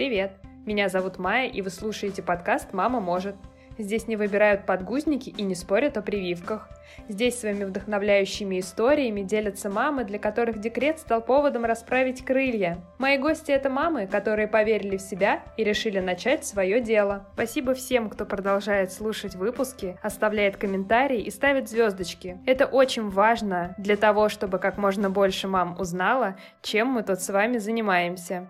Привет! Меня зовут Майя, и вы слушаете подкаст «Мама может». Здесь не выбирают подгузники и не спорят о прививках. Здесь своими вдохновляющими историями делятся мамы, для которых декрет стал поводом расправить крылья. Мои гости — это мамы, которые поверили в себя и решили начать свое дело. Спасибо всем, кто продолжает слушать выпуски, оставляет комментарии и ставит звездочки. Это очень важно для того, чтобы как можно больше мам узнала, чем мы тут с вами занимаемся.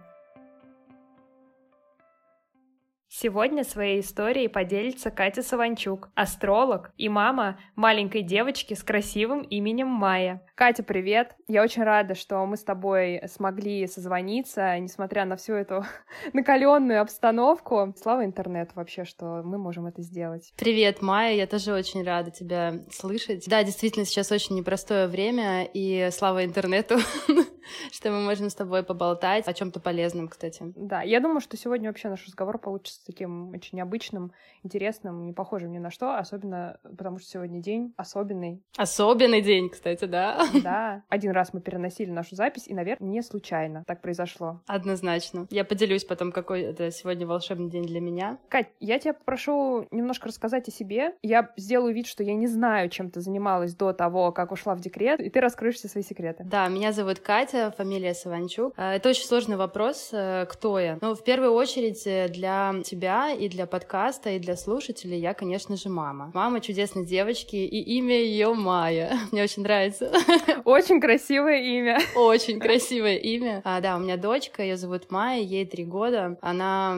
Сегодня своей историей поделится Катя Саванчук, астролог и мама маленькой девочки с красивым именем Майя. Катя, привет! Я очень рада, что мы с тобой смогли созвониться, несмотря на всю эту накаленную обстановку. Слава интернету вообще, что мы можем это сделать. Привет, Майя, я тоже очень рада тебя слышать. Да, действительно, сейчас очень непростое время, и слава интернету, что мы можем с тобой поболтать о чем то полезном, кстати. Да, я думаю, что сегодня вообще наш разговор получится таким очень необычным, интересным, не похожим ни на что, особенно потому что сегодня день особенный. Особенный день, кстати, да. Да, один раз мы переносили нашу запись, и, наверное, не случайно так произошло. Однозначно. Я поделюсь потом, какой это сегодня волшебный день для меня. Кать, я тебя попрошу немножко рассказать о себе. Я сделаю вид, что я не знаю, чем ты занималась до того, как ушла в декрет, и ты раскроешь все свои секреты. Да, меня зовут Катя, фамилия Саванчук. А, это очень сложный вопрос, э, кто я. Но в первую очередь э, для тебя и для подкаста, и для слушателей я, конечно же, мама. Мама чудесной девочки, и имя ее Майя. Мне очень нравится. Очень красивое имя. Очень красивое имя. А, да, у меня дочка, ее зовут Майя, ей три года. Она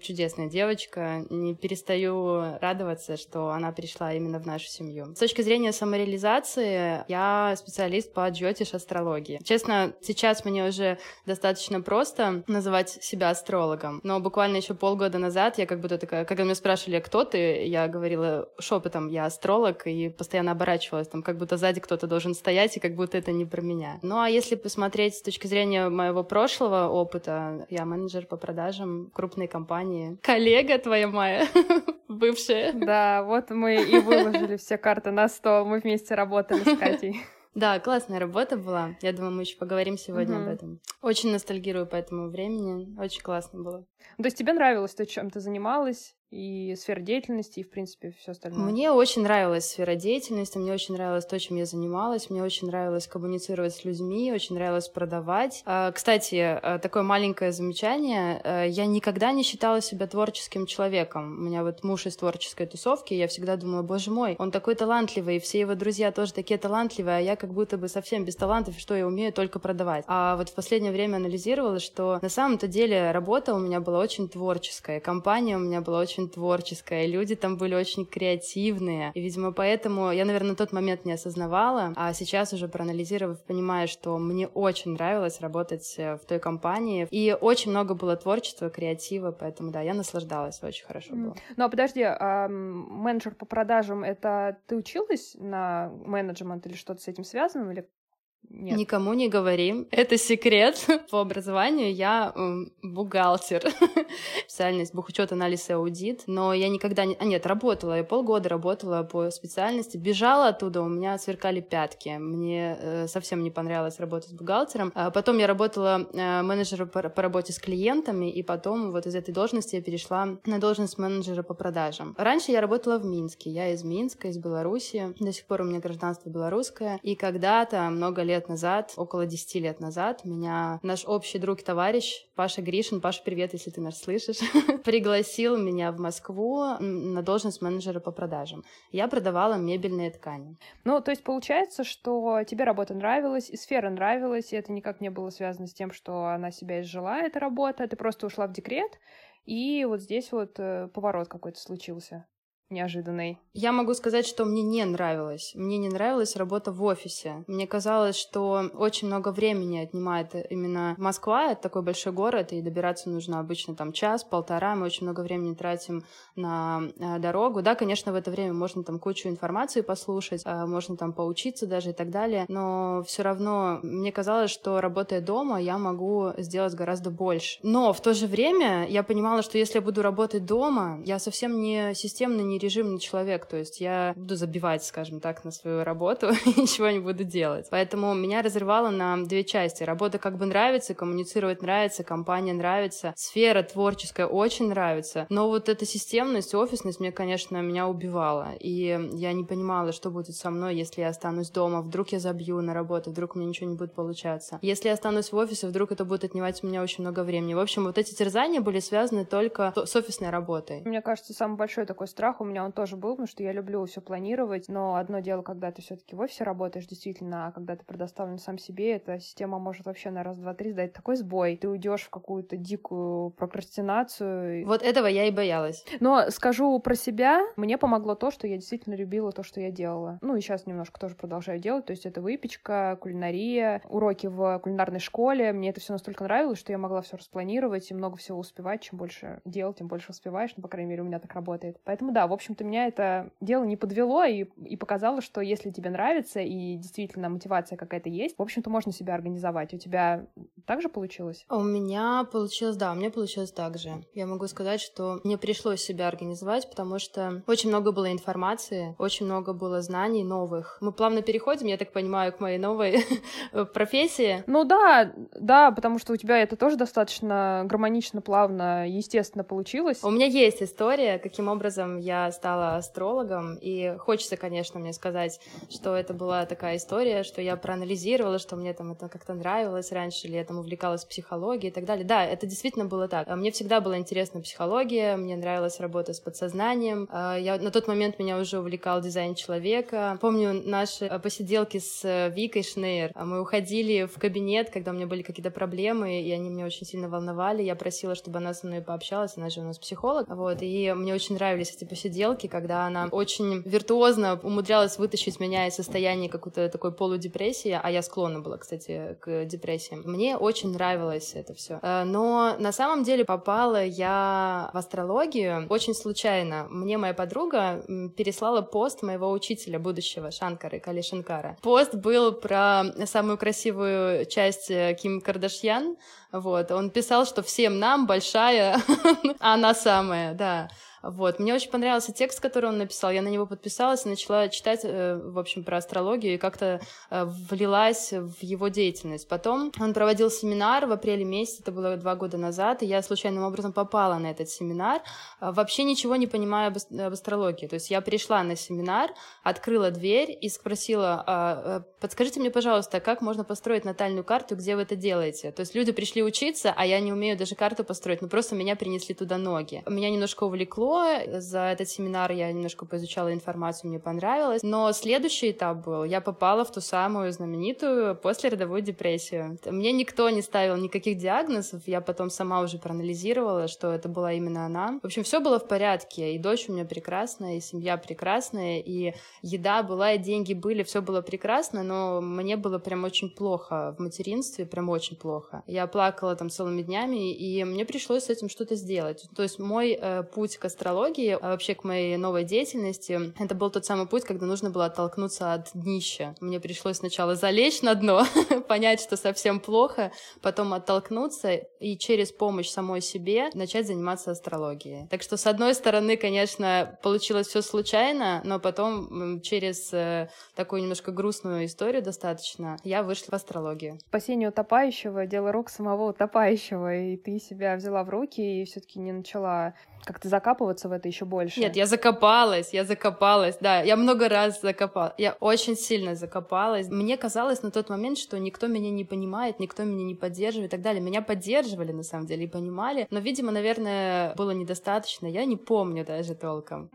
чудесная девочка. Не перестаю радоваться, что она пришла именно в нашу семью. С точки зрения самореализации, я специалист по джотиш астрологии. Честно, сейчас мне уже достаточно просто называть себя астрологом. Но буквально еще полгода назад я как будто такая, когда меня спрашивали, кто ты, я говорила шепотом, я астролог, и постоянно оборачивалась, там, как будто сзади кто-то должен стоять, и как будто это не про меня. Ну а если посмотреть с точки зрения моего прошлого опыта, я менеджер по продажам крупной компании. Коллега твоя моя, бывшая. Да, вот мы и выложили все карты на стол, мы вместе работали с Катей. Да, классная работа была. Я думаю, мы еще поговорим сегодня угу. об этом. Очень ностальгирую по этому времени. Очень классно было. То есть тебе нравилось то, чем ты занималась? И сфера деятельности, и, в принципе, все остальное. Мне очень нравилась сфера деятельности, мне очень нравилось то, чем я занималась, мне очень нравилось коммуницировать с людьми, очень нравилось продавать. А, кстати, а, такое маленькое замечание. А, я никогда не считала себя творческим человеком. У меня вот муж из творческой тусовки, я всегда думала, боже мой, он такой талантливый, и все его друзья тоже такие талантливые, а я как будто бы совсем без талантов, что я умею только продавать. А вот в последнее время анализировала, что на самом-то деле работа у меня была очень творческая, компания у меня была очень очень творческая, люди там были очень креативные, и, видимо, поэтому я, наверное, на тот момент не осознавала, а сейчас уже проанализировав, понимаю, что мне очень нравилось работать э, в той компании, и очень много было творчества, креатива, поэтому, да, я наслаждалась, очень хорошо было. Ну, а подожди, а менеджер по продажам, это ты училась на менеджмент или что-то с этим связано, или нет. Никому не говорим. Это секрет. По образованию я бухгалтер. Специальность бухучет, анализ и аудит. Но я никогда не... А нет, работала. Я полгода работала по специальности. Бежала оттуда, у меня сверкали пятки. Мне э, совсем не понравилось работать бухгалтером. А потом я работала э, менеджером по, по работе с клиентами, и потом вот из этой должности я перешла на должность менеджера по продажам. Раньше я работала в Минске. Я из Минска, из Беларуси. До сих пор у меня гражданство белорусское. И когда-то, много лет лет назад, около 10 лет назад, меня наш общий друг товарищ Паша Гришин, Паша, привет, если ты нас слышишь, пригласил меня в Москву на должность менеджера по продажам. Я продавала мебельные ткани. Ну, то есть получается, что тебе работа нравилась, и сфера нравилась, и это никак не было связано с тем, что она себя изжила, эта работа, ты просто ушла в декрет, и вот здесь вот э, поворот какой-то случился неожиданной? Я могу сказать, что мне не нравилось. Мне не нравилась работа в офисе. Мне казалось, что очень много времени отнимает именно Москва. Это такой большой город, и добираться нужно обычно там час-полтора. Мы очень много времени тратим на э, дорогу. Да, конечно, в это время можно там кучу информации послушать, э, можно там поучиться даже и так далее. Но все равно мне казалось, что работая дома, я могу сделать гораздо больше. Но в то же время я понимала, что если я буду работать дома, я совсем не системно, не режимный человек, то есть я буду забивать, скажем так, на свою работу и ничего не буду делать. Поэтому меня разрывало на две части. Работа как бы нравится, коммуницировать нравится, компания нравится, сфера творческая очень нравится, но вот эта системность, офисность мне, конечно, меня убивала, и я не понимала, что будет со мной, если я останусь дома, вдруг я забью на работу, вдруг мне ничего не будет получаться. Если я останусь в офисе, вдруг это будет отнимать у меня очень много времени. В общем, вот эти терзания были связаны только с офисной работой. Мне кажется, самый большой такой страх у меня он тоже был, потому что я люблю все планировать, но одно дело, когда ты все-таки в офисе работаешь, действительно, а когда ты предоставлен сам себе, эта система может вообще на раз, два, три сдать такой сбой. Ты уйдешь в какую-то дикую прокрастинацию. Вот этого я и боялась. Но скажу про себя, мне помогло то, что я действительно любила то, что я делала. Ну и сейчас немножко тоже продолжаю делать, то есть это выпечка, кулинария, уроки в кулинарной школе. Мне это все настолько нравилось, что я могла все распланировать и много всего успевать. Чем больше делать, тем больше успеваешь. Ну, по крайней мере, у меня так работает. Поэтому да, в общем-то, меня это дело не подвело и, и показало, что если тебе нравится и действительно мотивация какая-то есть, в общем-то, можно себя организовать. У тебя также получилось? У меня получилось, да, у меня получилось так же. Я могу сказать, что мне пришлось себя организовать, потому что очень много было информации, очень много было знаний новых. Мы плавно переходим, я так понимаю, к моей новой профессии. Ну да, да, потому что у тебя это тоже достаточно гармонично, плавно, естественно получилось. У меня есть история, каким образом я стала астрологом, и хочется, конечно, мне сказать, что это была такая история, что я проанализировала, что мне там это как-то нравилось раньше, или я там увлекалась психологией и так далее. Да, это действительно было так. Мне всегда была интересна психология, мне нравилась работа с подсознанием. А, я, на тот момент меня уже увлекал дизайн человека. Помню наши посиделки с э, Викой Шнейр. Мы уходили в кабинет, когда у меня были какие-то проблемы, и они меня очень сильно волновали. Я просила, чтобы она со мной пообщалась, она же у нас психолог. Вот, и мне очень нравились эти посиделки, когда она очень виртуозно умудрялась вытащить меня из состояния какой-то такой полудепрессии, а я склонна была, кстати, к депрессии. Мне очень нравилось это все. Э, но на самом деле попала я в астрологию очень случайно. Мне моя подруга переслала пост моего учителя будущего, Шанкары, Кали Шанкара. Пост был про самую красивую часть э, Ким Кардашьян, вот. Он писал, что всем нам большая, она самая, да. Вот. Мне очень понравился текст, который он написал. Я на него подписалась и начала читать, э, в общем, про астрологию и как-то э, влилась в его деятельность. Потом он проводил семинар в апреле месяце, это было два года назад, и я случайным образом попала на этот семинар, э, вообще ничего не понимая об, астрологии. То есть я пришла на семинар, открыла дверь и спросила, «А, подскажите мне, пожалуйста, как можно построить натальную карту, где вы это делаете? То есть люди пришли учиться, а я не умею даже карту построить, ну просто меня принесли туда ноги. Меня немножко увлекло, за этот семинар я немножко поизучала информацию, мне понравилось. Но следующий этап был, я попала в ту самую знаменитую послеродовую депрессию. Мне никто не ставил никаких диагнозов, я потом сама уже проанализировала, что это была именно она. В общем, все было в порядке, и дочь у меня прекрасная, и семья прекрасная, и еда была, и деньги были, все было прекрасно, но мне было прям очень плохо в материнстве, прям очень плохо. Я плакала там целыми днями, и мне пришлось с этим что-то сделать. То есть мой э, путь к астрологии, а вообще к моей новой деятельности, это был тот самый путь, когда нужно было оттолкнуться от днища. Мне пришлось сначала залечь на дно, понять, что совсем плохо, потом оттолкнуться и через помощь самой себе начать заниматься астрологией. Так что, с одной стороны, конечно, получилось все случайно, но потом через э, такую немножко грустную историю достаточно я вышла в астрологию. Спасение утопающего — дело рук самого утопающего, и ты себя взяла в руки и все таки не начала как-то закапываться в это еще больше. Нет, я закопалась, я закопалась, да, я много раз закопалась, я очень сильно закопалась. Мне казалось на тот момент, что никто меня не понимает, никто меня не поддерживает и так далее. Меня поддерживали, на самом деле, и понимали, но, видимо, наверное, было недостаточно, я не помню даже толком.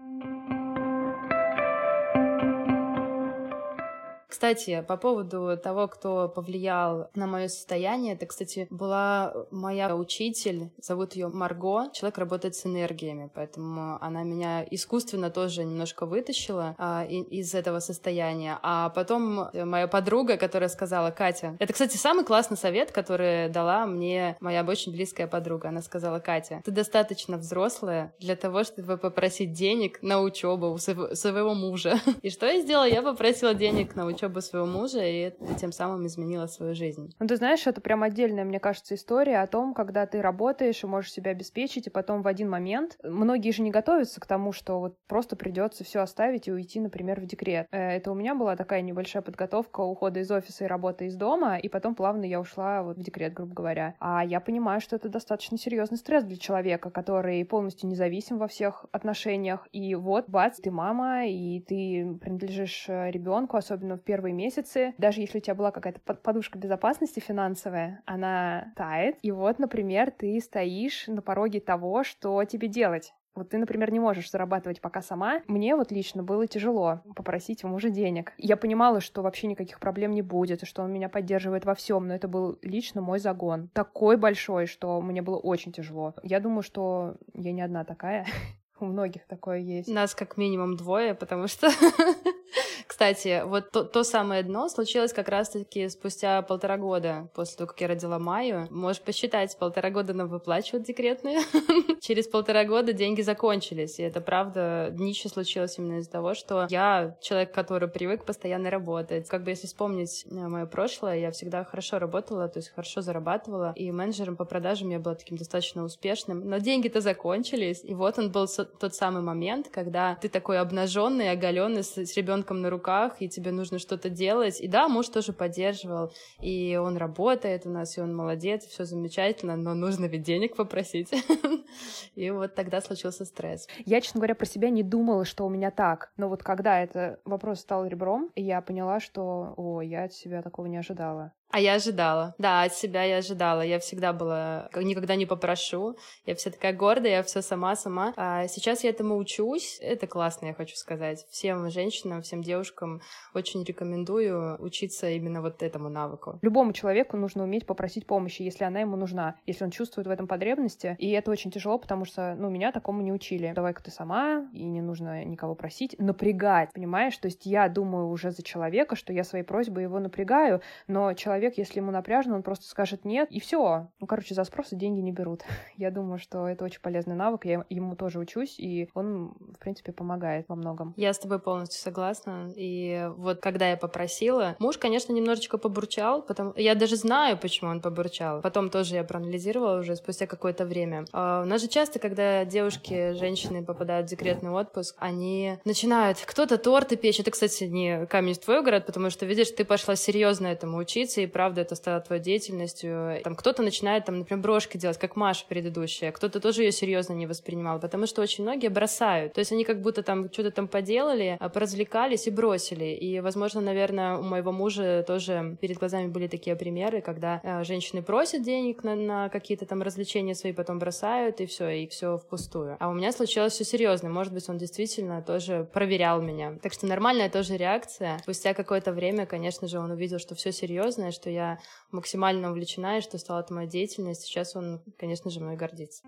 Кстати, по поводу того, кто повлиял на мое состояние, это, кстати, была моя учитель, зовут ее Марго. Человек работает с энергиями, поэтому она меня искусственно тоже немножко вытащила а, из этого состояния. А потом моя подруга, которая сказала, Катя, это, кстати, самый классный совет, который дала мне моя очень близкая подруга. Она сказала, Катя, ты достаточно взрослая для того, чтобы попросить денег на учебу у своего мужа. И что я сделала? Я попросила денег на учебу учебу своего мужа и тем самым изменила свою жизнь. Ну, ты знаешь, это прям отдельная, мне кажется, история о том, когда ты работаешь и можешь себя обеспечить, и потом в один момент многие же не готовятся к тому, что вот просто придется все оставить и уйти, например, в декрет. Э, это у меня была такая небольшая подготовка ухода из офиса и работы из дома, и потом плавно я ушла вот в декрет, грубо говоря. А я понимаю, что это достаточно серьезный стресс для человека, который полностью независим во всех отношениях. И вот, бац, ты мама, и ты принадлежишь э, ребенку, особенно в первые месяцы. Даже если у тебя была какая-то подушка безопасности финансовая, она тает. И вот, например, ты стоишь на пороге того, что тебе делать. Вот ты, например, не можешь зарабатывать пока сама. Мне вот лично было тяжело попросить у мужа денег. Я понимала, что вообще никаких проблем не будет, что он меня поддерживает во всем, но это был лично мой загон. Такой большой, что мне было очень тяжело. Я думаю, что я не одна такая. У многих такое есть. Нас как минимум двое, потому что Кстати, вот то, то самое дно случилось как раз-таки спустя полтора года после того, как я родила Майю. Можешь посчитать, полтора года нам выплачивают декретные. Через полтора года деньги закончились. И это правда, днище случилось именно из-за того, что я человек, который привык постоянно работать. Как бы если вспомнить э, мое прошлое, я всегда хорошо работала, то есть хорошо зарабатывала. И менеджером по продажам я была таким достаточно успешным. Но деньги-то закончились. И вот он был тот самый момент, когда ты такой обнаженный, оголенный, с, с ребенком на руках и тебе нужно что-то делать. И да, муж тоже поддерживал, и он работает у нас, и он молодец, все замечательно, но нужно ведь денег попросить. И вот тогда случился стресс. Я, честно говоря, про себя не думала, что у меня так. Но вот когда это вопрос стал ребром, я поняла, что, о, я от себя такого не ожидала. А я ожидала. Да, от себя я ожидала. Я всегда была, никогда не попрошу. Я вся такая гордая, я все сама-сама. А сейчас я этому учусь. Это классно, я хочу сказать. Всем женщинам, всем девушкам очень рекомендую учиться именно вот этому навыку. Любому человеку нужно уметь попросить помощи, если она ему нужна, если он чувствует в этом потребности. И это очень тяжело, потому что, ну, меня такому не учили. Давай-ка ты сама, и не нужно никого просить. Напрягать, понимаешь? То есть я думаю уже за человека, что я своей просьбой его напрягаю, но человек человек, если ему напряжно, он просто скажет нет, и все. Ну, короче, за спросы деньги не берут. Я думаю, что это очень полезный навык, я ему тоже учусь, и он, в принципе, помогает во многом. Я с тобой полностью согласна. И вот когда я попросила, муж, конечно, немножечко побурчал, потому я даже знаю, почему он побурчал. Потом тоже я проанализировала уже спустя какое-то время. А у нас же часто, когда девушки, женщины попадают в декретный отпуск, они начинают кто-то торты печь. Это, кстати, не камень в твой город, потому что, видишь, ты пошла серьезно этому учиться, и правда это стало твоей деятельностью. Там кто-то начинает, там, например, брошки делать, как Маша предыдущая, кто-то тоже ее серьезно не воспринимал, потому что очень многие бросают. То есть они как будто там что-то там поделали, а поразвлекались и бросили. И, возможно, наверное, у моего мужа тоже перед глазами были такие примеры, когда э, женщины просят денег на, на какие-то там развлечения свои, потом бросают, и все, и все впустую. А у меня случилось все серьезно. Может быть, он действительно тоже проверял меня. Так что нормальная тоже реакция. Спустя какое-то время, конечно же, он увидел, что все серьезно, что я максимально увлечена и что стала это моя деятельность. Сейчас он, конечно же, мной гордится.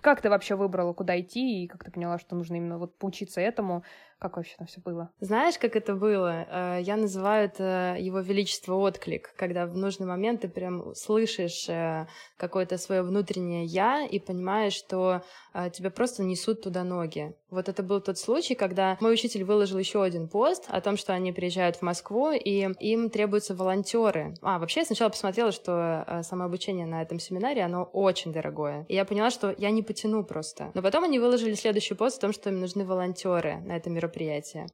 Как ты вообще выбрала, куда идти, и как ты поняла, что нужно именно вот поучиться этому? Как вообще там все было? Знаешь, как это было? Э, я называю это его величество отклик, когда в нужный момент ты прям слышишь э, какое-то свое внутреннее я и понимаешь, что э, тебя просто несут туда ноги. Вот это был тот случай, когда мой учитель выложил еще один пост о том, что они приезжают в Москву, и им требуются волонтеры. А, вообще, я сначала посмотрела, что самообучение на этом семинаре, оно очень дорогое. И я поняла, что я не потяну просто. Но потом они выложили следующий пост о том, что им нужны волонтеры на этом мероприятии.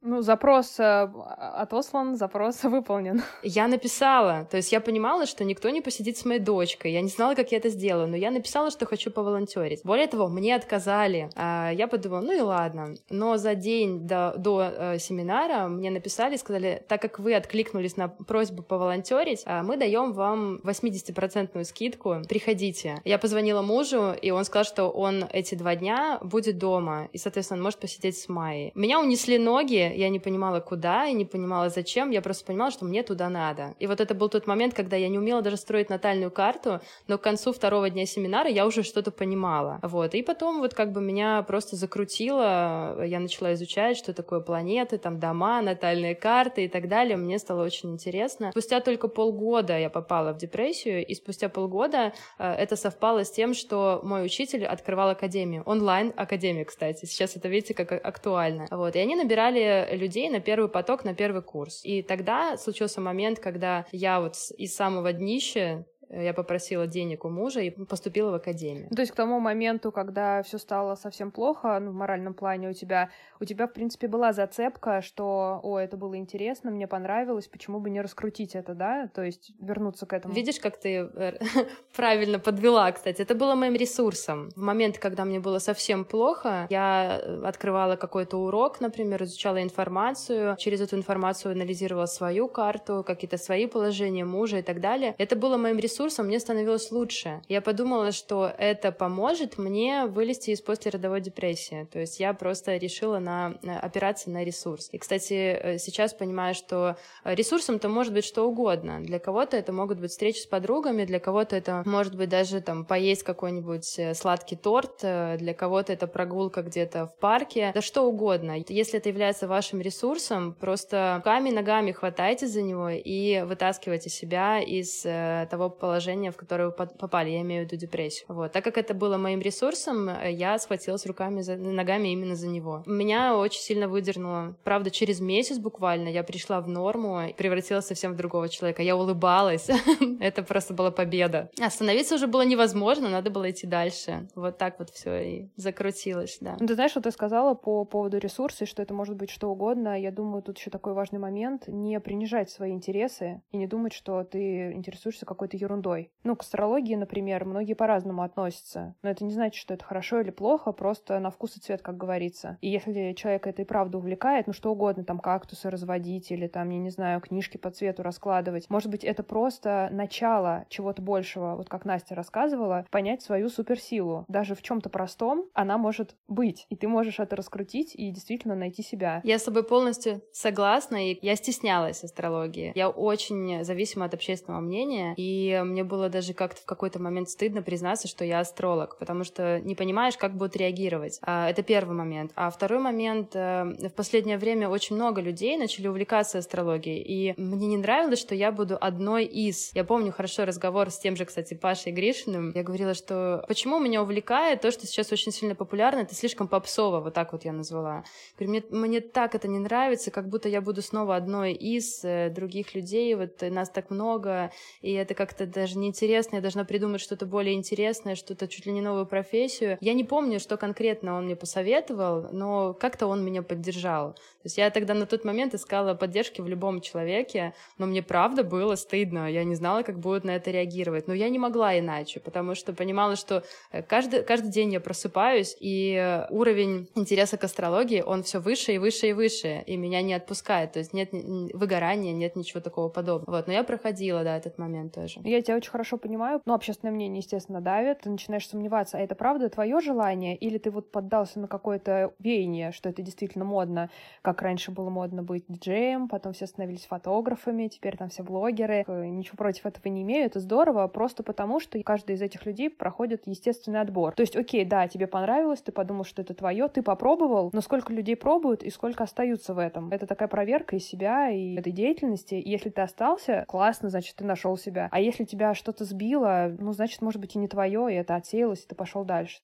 Ну, запрос э, отослан, запрос выполнен. Я написала. То есть я понимала, что никто не посидит с моей дочкой. Я не знала, как я это сделаю, но я написала, что хочу поволонтерить. Более того, мне отказали. А я подумала, ну и ладно. Но за день до, до э, семинара мне написали, сказали, так как вы откликнулись на просьбу поволонтерить, э, мы даем вам 80% скидку, приходите. Я позвонила мужу, и он сказал, что он он эти два дня будет дома, и, соответственно, он может посидеть с Майей. Меня унесли ноги, я не понимала, куда, и не понимала, зачем, я просто понимала, что мне туда надо. И вот это был тот момент, когда я не умела даже строить натальную карту, но к концу второго дня семинара я уже что-то понимала. Вот, и потом вот как бы меня просто закрутило, я начала изучать, что такое планеты, там дома, натальные карты и так далее, мне стало очень интересно. Спустя только полгода я попала в депрессию, и спустя полгода э, это совпало с тем, что мой учитель открывал академию. Онлайн-академию, кстати. Сейчас это, видите, как актуально. Вот. И они набирали людей на первый поток, на первый курс. И тогда случился момент, когда я вот из самого днища я попросила денег у мужа и поступила в академию. То есть к тому моменту, когда все стало совсем плохо, ну, в моральном плане у тебя, у тебя, в принципе, была зацепка, что, о, это было интересно, мне понравилось, почему бы не раскрутить это, да? То есть вернуться к этому. Видишь, как ты э, правильно подвела, кстати. Это было моим ресурсом. В момент, когда мне было совсем плохо, я э, открывала какой-то урок, например, изучала информацию, через эту информацию анализировала свою карту, какие-то свои положения мужа и так далее. Это было моим ресурсом ресурсом, мне становилось лучше. Я подумала, что это поможет мне вылезти из послеродовой депрессии. То есть я просто решила на, опираться на ресурс. И, кстати, э, сейчас понимаю, что ресурсом-то может быть что угодно. Для кого-то это могут быть встречи с подругами, для кого-то это может быть даже там поесть какой-нибудь э, сладкий торт, э, для кого-то это прогулка где-то в парке, да что угодно. Если это является вашим ресурсом, просто руками, ногами хватайте за него и вытаскивайте себя из того положение, в которое вы попали, я имею в виду депрессию. Вот. Так как это было моим ресурсом, э, я схватилась руками, за, ногами именно за него. Меня очень сильно выдернуло. Правда, через месяц буквально я пришла в норму и превратилась совсем в другого человека. Я улыбалась. это просто была победа. Остановиться уже было невозможно, надо было идти дальше. Вот так вот все и закрутилось, да. Ну, ты знаешь, что ты сказала по поводу ресурсов, что это может быть что угодно. Я думаю, тут еще такой важный момент — не принижать свои интересы и не думать, что ты интересуешься какой-то ерундой ерундой. Ну, к астрологии, например, многие по-разному относятся. Но это не значит, что это хорошо или плохо, просто на вкус и цвет, как говорится. И если человек это и правда увлекает, ну что угодно, там кактусы разводить или там, я не знаю, книжки по цвету раскладывать, может быть, это просто начало чего-то большего, вот как Настя рассказывала, понять свою суперсилу. Даже в чем-то простом она может быть, и ты можешь это раскрутить и действительно найти себя. Я с тобой полностью согласна, и я стеснялась астрологии. Я очень зависима от общественного мнения, и мне было даже как-то в какой-то момент стыдно признаться, что я астролог, потому что не понимаешь, как будут реагировать. А, это первый момент. А второй момент, э, в последнее время очень много людей начали увлекаться астрологией, и мне не нравилось, что я буду одной из. Я помню хорошо разговор с тем же, кстати, Пашей Гришиным. Я говорила, что почему меня увлекает то, что сейчас очень сильно популярно, это слишком попсово, вот так вот я назвала. Говорю, мне, мне так это не нравится, как будто я буду снова одной из э, других людей, вот нас так много, и это как-то даже неинтересно, я должна придумать что-то более интересное, что-то чуть ли не новую профессию. Я не помню, что конкретно он мне посоветовал, но как-то он меня поддержал. То есть я тогда на тот момент искала поддержки в любом человеке, но мне правда было стыдно, я не знала, как будут на это реагировать. Но я не могла иначе, потому что понимала, что э, каждый, каждый день я просыпаюсь, и уровень интереса к астрологии, он все выше и выше и выше, и меня не отпускает. То есть нет выгорания, нет ничего такого подобного. Вот, но я проходила, да, этот момент тоже. Я тебя очень хорошо понимаю. Ну, общественное мнение, естественно, давит. Ты начинаешь сомневаться, а это правда твое желание? Или ты вот поддался на какое-то веяние, что это действительно модно, как раньше было модно быть диджеем, потом все становились фотографами, теперь там все блогеры. Э, ничего против этого не имею, это здорово, просто потому что каждый из этих людей проходит естественный отбор. То есть, окей, да, тебе понравилось, ты подумал, что это твое, ты попробовал, но сколько людей пробуют и сколько остаются в этом? Это такая проверка и себя, и этой деятельности. И если ты остался, классно, значит, ты нашел себя. А если тебя что-то сбило, ну, значит, может быть, и не твое, и это отсеялось, и ты пошел дальше.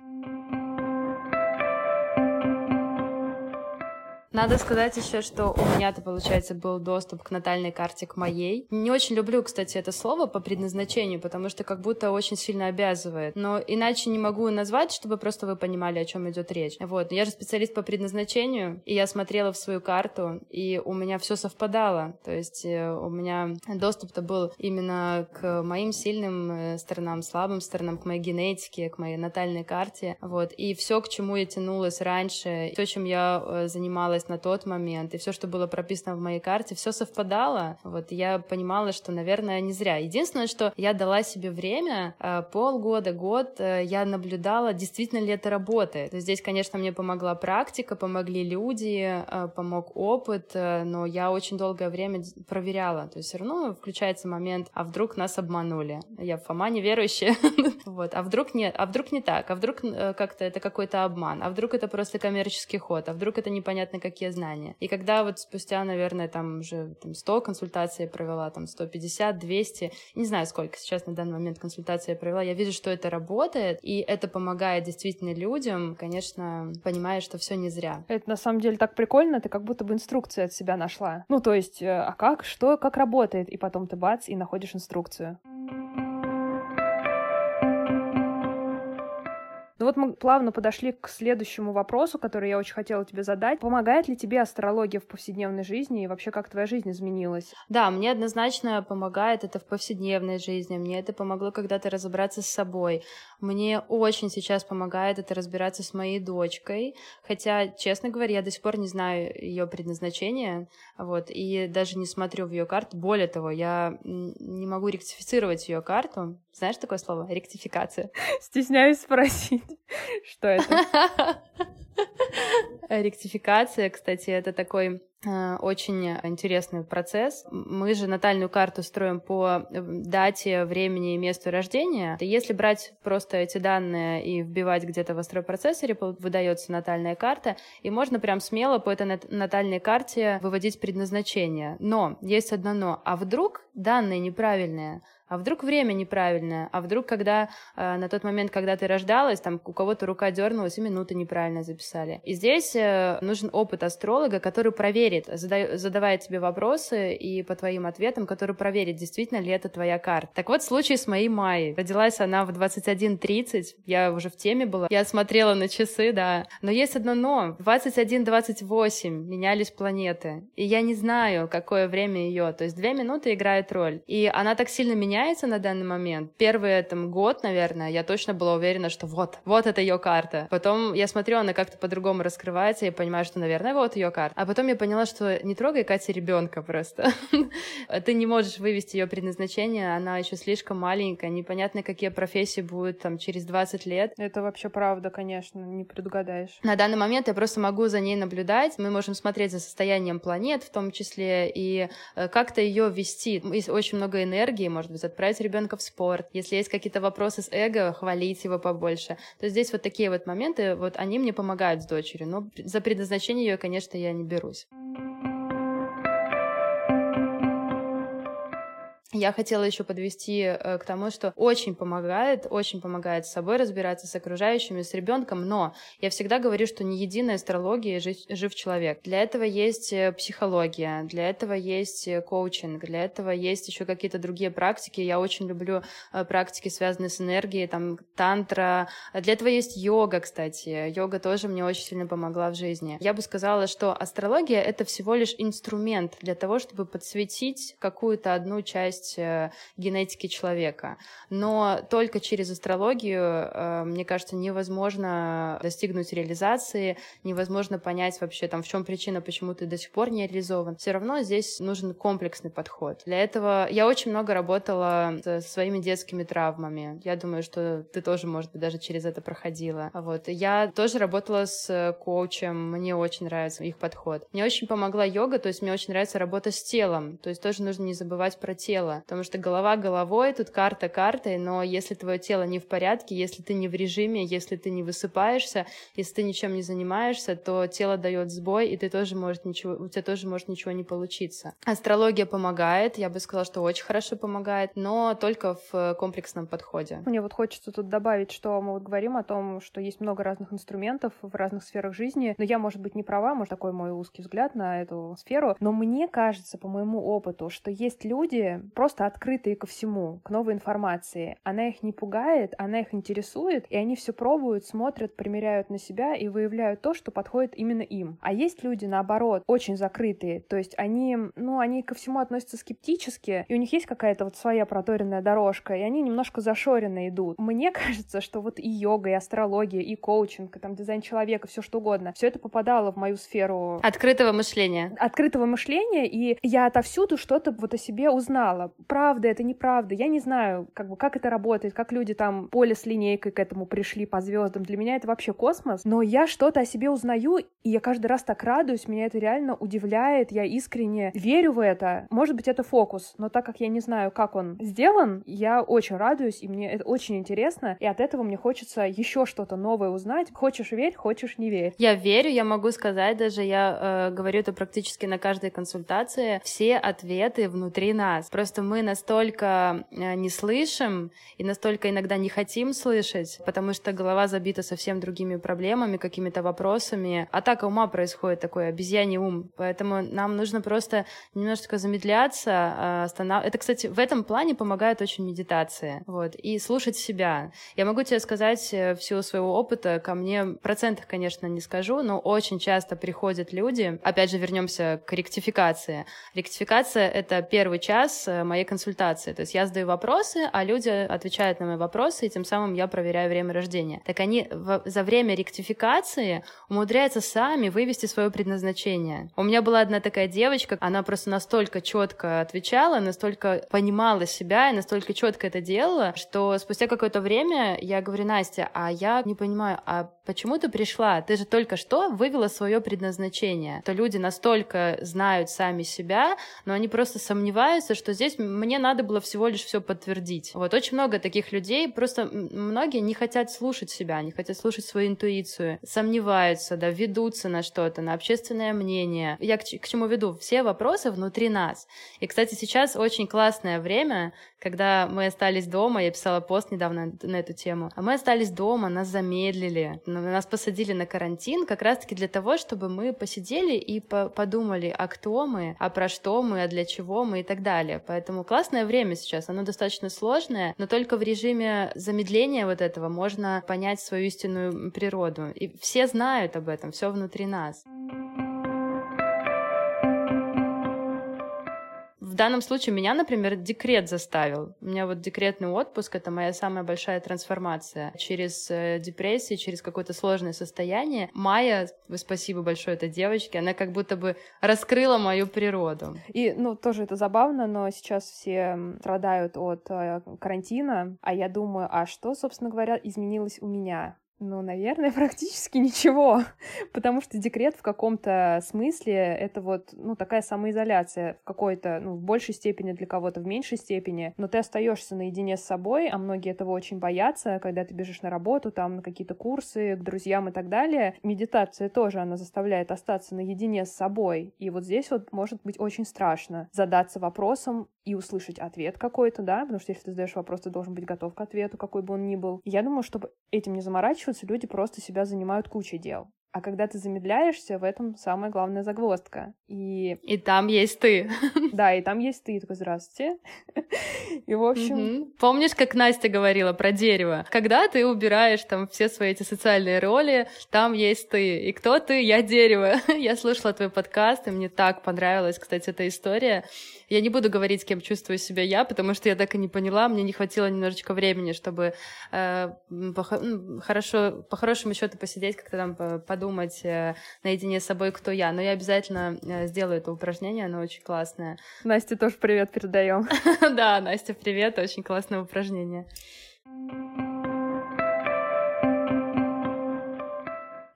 Надо сказать еще, что у меня-то, получается, был доступ к натальной карте, к моей. Не очень люблю, кстати, это слово по предназначению, потому что как будто очень сильно обязывает. Но иначе не могу назвать, чтобы просто вы понимали, о чем идет речь. Вот. Я же специалист по предназначению, и я смотрела в свою карту, и у меня все совпадало. То есть э, у меня доступ-то был именно к моим сильным э, сторонам, слабым сторонам, к моей генетике, к моей натальной карте. Вот. И все, к чему я тянулась раньше, все, чем я э, занималась на тот момент, и все, что было прописано в моей карте, все совпадало. Вот я понимала, что, наверное, не зря. Единственное, что я дала себе время, э, полгода, год, э, я наблюдала, действительно ли это работает. Здесь, конечно, мне помогла практика, помогли люди, э, помог опыт, но я очень долгое время проверяла. То есть все равно включается момент, а вдруг нас обманули. Я Фома неверующая. вот. А вдруг нет, а вдруг не так, а вдруг как-то это какой-то обман, а вдруг это просто коммерческий ход, а вдруг это непонятно как кое-какие знания. И когда вот спустя, наверное, там уже там, 100 консультаций я провела, там 150, 200, не знаю, сколько сейчас на данный момент консультаций я провела, я вижу, что это работает, и это помогает действительно людям, конечно, понимая, что все не зря. Это на самом деле так прикольно, ты как будто бы инструкцию от себя нашла. Ну, то есть, э, а как, что, как работает, и потом ты бац, и находишь инструкцию. Ну вот мы плавно подошли к следующему вопросу, который я очень хотела тебе задать. Помогает ли тебе астрология в повседневной жизни и вообще как твоя жизнь изменилась? Да, мне однозначно помогает это в повседневной жизни. Мне это помогло когда-то разобраться с собой. Мне очень сейчас помогает это разбираться с моей дочкой. Хотя, честно говоря, я до сих пор не знаю ее предназначения. Вот, и даже не смотрю в ее карту. Более того, я не могу ректифицировать ее карту. Знаешь такое слово? Ректификация. Стесняюсь спросить. Что это? Ректификация, кстати, это такой э, очень интересный процесс. Мы же натальную карту строим по э, дате, времени и месту рождения. Если брать просто эти данные и вбивать где-то в астропроцессоре, выдается натальная карта, и можно прям смело по этой натальной карте выводить предназначение. Но есть одно но. А вдруг данные неправильные? А вдруг время неправильное, а вдруг, когда э, на тот момент, когда ты рождалась, там у кого-то рука дернулась, и минуты неправильно записали. И здесь э, нужен опыт астролога, который проверит, зада- задавая тебе вопросы и по твоим ответам, который проверит, действительно ли это твоя карта. Так вот, случай с моей Майей. Родилась она в 21.30, я уже в теме была, я смотрела на часы, да. Но есть одно но. В 21.28 менялись планеты, и я не знаю, какое время ее, то есть две минуты играет роль. И она так сильно меняется, меняется на данный момент. Первый там год, наверное, я точно была уверена, что вот, вот это ее карта. Потом я смотрю, она как-то по-другому раскрывается, и понимаю, что, наверное, вот ее карта. А потом я поняла, что не трогай Катя ребенка просто. Ты не можешь вывести ее предназначение, она еще слишком маленькая, непонятно, какие профессии будут там через 20 лет. Это вообще правда, конечно, не предугадаешь. На данный момент я просто могу за ней наблюдать. Мы можем смотреть за состоянием планет в том числе, и э, как-то ее вести. Есть очень много энергии, может быть, отправить ребенка в спорт, если есть какие-то вопросы с эго, хвалить его побольше. То здесь вот такие вот моменты, вот они мне помогают с дочерью, но за предназначение ее, конечно, я не берусь. Я хотела еще подвести э, к тому, что очень помогает, очень помогает с собой разбираться, с окружающими, с ребенком, но я всегда говорю, что не единая астрология жив, жив человек. Для этого есть э, психология, для этого есть э, коучинг, для этого есть еще какие-то другие практики. Я очень люблю практики, связанные с энергией, там тантра. Для этого есть йога, кстати. Йога тоже мне очень сильно помогла в жизни. Я бы сказала, что астрология — это всего лишь инструмент для того, чтобы подсветить какую-то одну часть часть э, генетики человека. Но только через астрологию, э, мне кажется, невозможно достигнуть реализации, невозможно понять вообще, там, в чем причина, почему ты до сих пор не реализован. Все равно здесь нужен комплексный подход. Для этого я очень много работала со своими детскими травмами. Я думаю, что ты тоже, может быть, даже через это проходила. Вот. Я тоже работала с коучем, мне очень нравится их подход. Мне очень помогла йога, то есть мне очень нравится работа с телом, то есть тоже нужно не забывать про тело тело, потому что голова головой, тут карта картой, но если твое тело не в порядке, если ты не в режиме, если ты не высыпаешься, если ты ничем не занимаешься, то тело дает сбой, и ты тоже может ничего, у тебя тоже может ничего не получиться. Астрология помогает, я бы сказала, что очень хорошо помогает, но только в комплексном подходе. Мне вот хочется тут добавить, что мы вот говорим о том, что есть много разных инструментов в разных сферах жизни, но я, может быть, не права, может, такой мой узкий взгляд на эту сферу, но мне кажется, по моему опыту, что есть люди, просто открытые ко всему, к новой информации. Она их не пугает, она их интересует, и они все пробуют, смотрят, примеряют на себя и выявляют то, что подходит именно им. А есть люди, наоборот, очень закрытые, то есть они, ну, они ко всему относятся скептически, и у них есть какая-то вот своя проторенная дорожка, и они немножко зашоренно идут. Мне кажется, что вот и йога, и астрология, и коучинг, и там дизайн человека, все что угодно, все это попадало в мою сферу открытого мышления. Открытого мышления, и я отовсюду что-то вот о себе узнала правда это, неправда. Я не знаю, как бы, как это работает, как люди там поле с линейкой к этому пришли по звездам. Для меня это вообще космос. Но я что-то о себе узнаю, и я каждый раз так радуюсь, меня это реально удивляет, я искренне верю в это. Может быть, это фокус, но так как я не знаю, как он сделан, я очень радуюсь, и мне это очень интересно, и от этого мне хочется еще что-то новое узнать. Хочешь верь, хочешь не верь. Я верю, я могу сказать даже, я э, говорю это практически на каждой консультации, все ответы внутри нас. Просто мы настолько э, не слышим и настолько иногда не хотим слышать, потому что голова забита совсем другими проблемами, какими-то вопросами. Атака ума происходит, такой обезьяний ум. Поэтому нам нужно просто немножечко замедляться, э, останов... Это, кстати, в этом плане помогает очень медитация. Вот. И слушать себя. Я могу тебе сказать, э, в силу своего опыта, ко мне в процентах, конечно, не скажу, но очень часто приходят люди, опять же, вернемся к ректификации. Ректификация — это первый час моей консультации. То есть я задаю вопросы, а люди отвечают на мои вопросы, и тем самым я проверяю время рождения. Так они за время ректификации умудряются сами вывести свое предназначение. У меня была одна такая девочка, она просто настолько четко отвечала, настолько понимала себя и настолько четко это делала, что спустя какое-то время я говорю, Настя, а я не понимаю, а почему ты пришла? Ты же только что вывела свое предназначение. То люди настолько знают сами себя, но они просто сомневаются, что здесь мне надо было всего лишь все подтвердить. Вот очень много таких людей, просто многие не хотят слушать себя, не хотят слушать свою интуицию, сомневаются, да, ведутся на что-то, на общественное мнение. Я к, к чему веду? Все вопросы внутри нас. И, кстати, сейчас очень классное время, когда мы остались дома, я писала пост недавно на эту тему, а мы остались дома, нас замедлили, нас посадили на карантин как раз-таки для того, чтобы мы посидели и по подумали, а кто мы, а про что мы, а для чего мы и так далее. Поэтому классное время сейчас, оно достаточно сложное, но только в режиме замедления вот этого можно понять свою истинную природу. И все знают об этом, все внутри нас. В данном случае меня, например, декрет заставил. У меня вот декретный отпуск — это моя самая большая трансформация. Через э, депрессию, через какое-то сложное состояние. Майя, спасибо большое этой девочке, она как будто бы раскрыла мою природу. И, ну, тоже это забавно, но сейчас все страдают от э, карантина, а я думаю, а что, собственно говоря, изменилось у меня? Ну, наверное, практически ничего, потому что декрет в каком-то смысле это вот, ну, такая самоизоляция в какой-то, ну, в большей степени для кого-то, в меньшей степени, но ты остаешься наедине с собой, а многие этого очень боятся, когда ты бежишь на работу, там, на какие-то курсы, к друзьям и так далее. Медитация тоже, она заставляет остаться наедине с собой, и вот здесь вот может быть очень страшно задаться вопросом и услышать ответ какой-то, да, потому что если ты задаешь вопрос, ты должен быть готов к ответу, какой бы он ни был. Я думаю, чтобы этим не заморачиваться, заморачиваться, люди просто себя занимают кучей дел. А когда ты замедляешься, в этом самая главная загвоздка. И... И там есть ты. Да, и там есть ты. Такой, здравствуйте. И, в общем... Угу. Помнишь, как Настя говорила про дерево? Когда ты убираешь там все свои эти социальные роли, там есть ты. И кто ты? Я дерево. Я слушала твой подкаст, и мне так понравилась, кстати, эта история. Я не буду говорить, кем чувствую себя я, потому что я так и не поняла, мне не хватило немножечко времени, чтобы э, по, ну, хорошо, по хорошему счету посидеть, как-то там подумать э, наедине с собой, кто я. Но я обязательно э, сделаю это упражнение, оно очень классное. Насте тоже привет передаем. Да, Настя, привет, очень классное упражнение.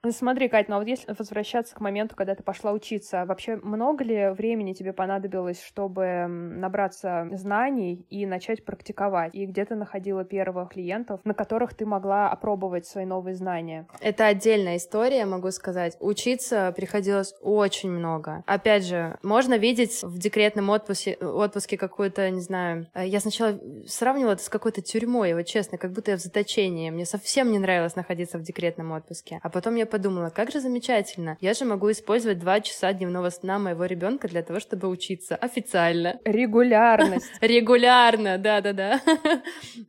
Ну смотри, Кать, ну а вот если возвращаться к моменту, когда ты пошла учиться, вообще много ли времени тебе понадобилось, чтобы набраться знаний и начать практиковать? И где ты находила первых клиентов, на которых ты могла опробовать свои новые знания? Это отдельная история, могу сказать. Учиться приходилось очень много. Опять же, можно видеть в декретном отпуске, отпуске какую-то, не знаю, э, я сначала сравнивала это с какой-то тюрьмой, вот честно, как будто я в заточении. Мне совсем не нравилось находиться в декретном отпуске. А потом я подумала, как же замечательно. Я же могу использовать два часа дневного сна моего ребенка для того, чтобы учиться официально. Регулярность. Регулярно, да-да-да.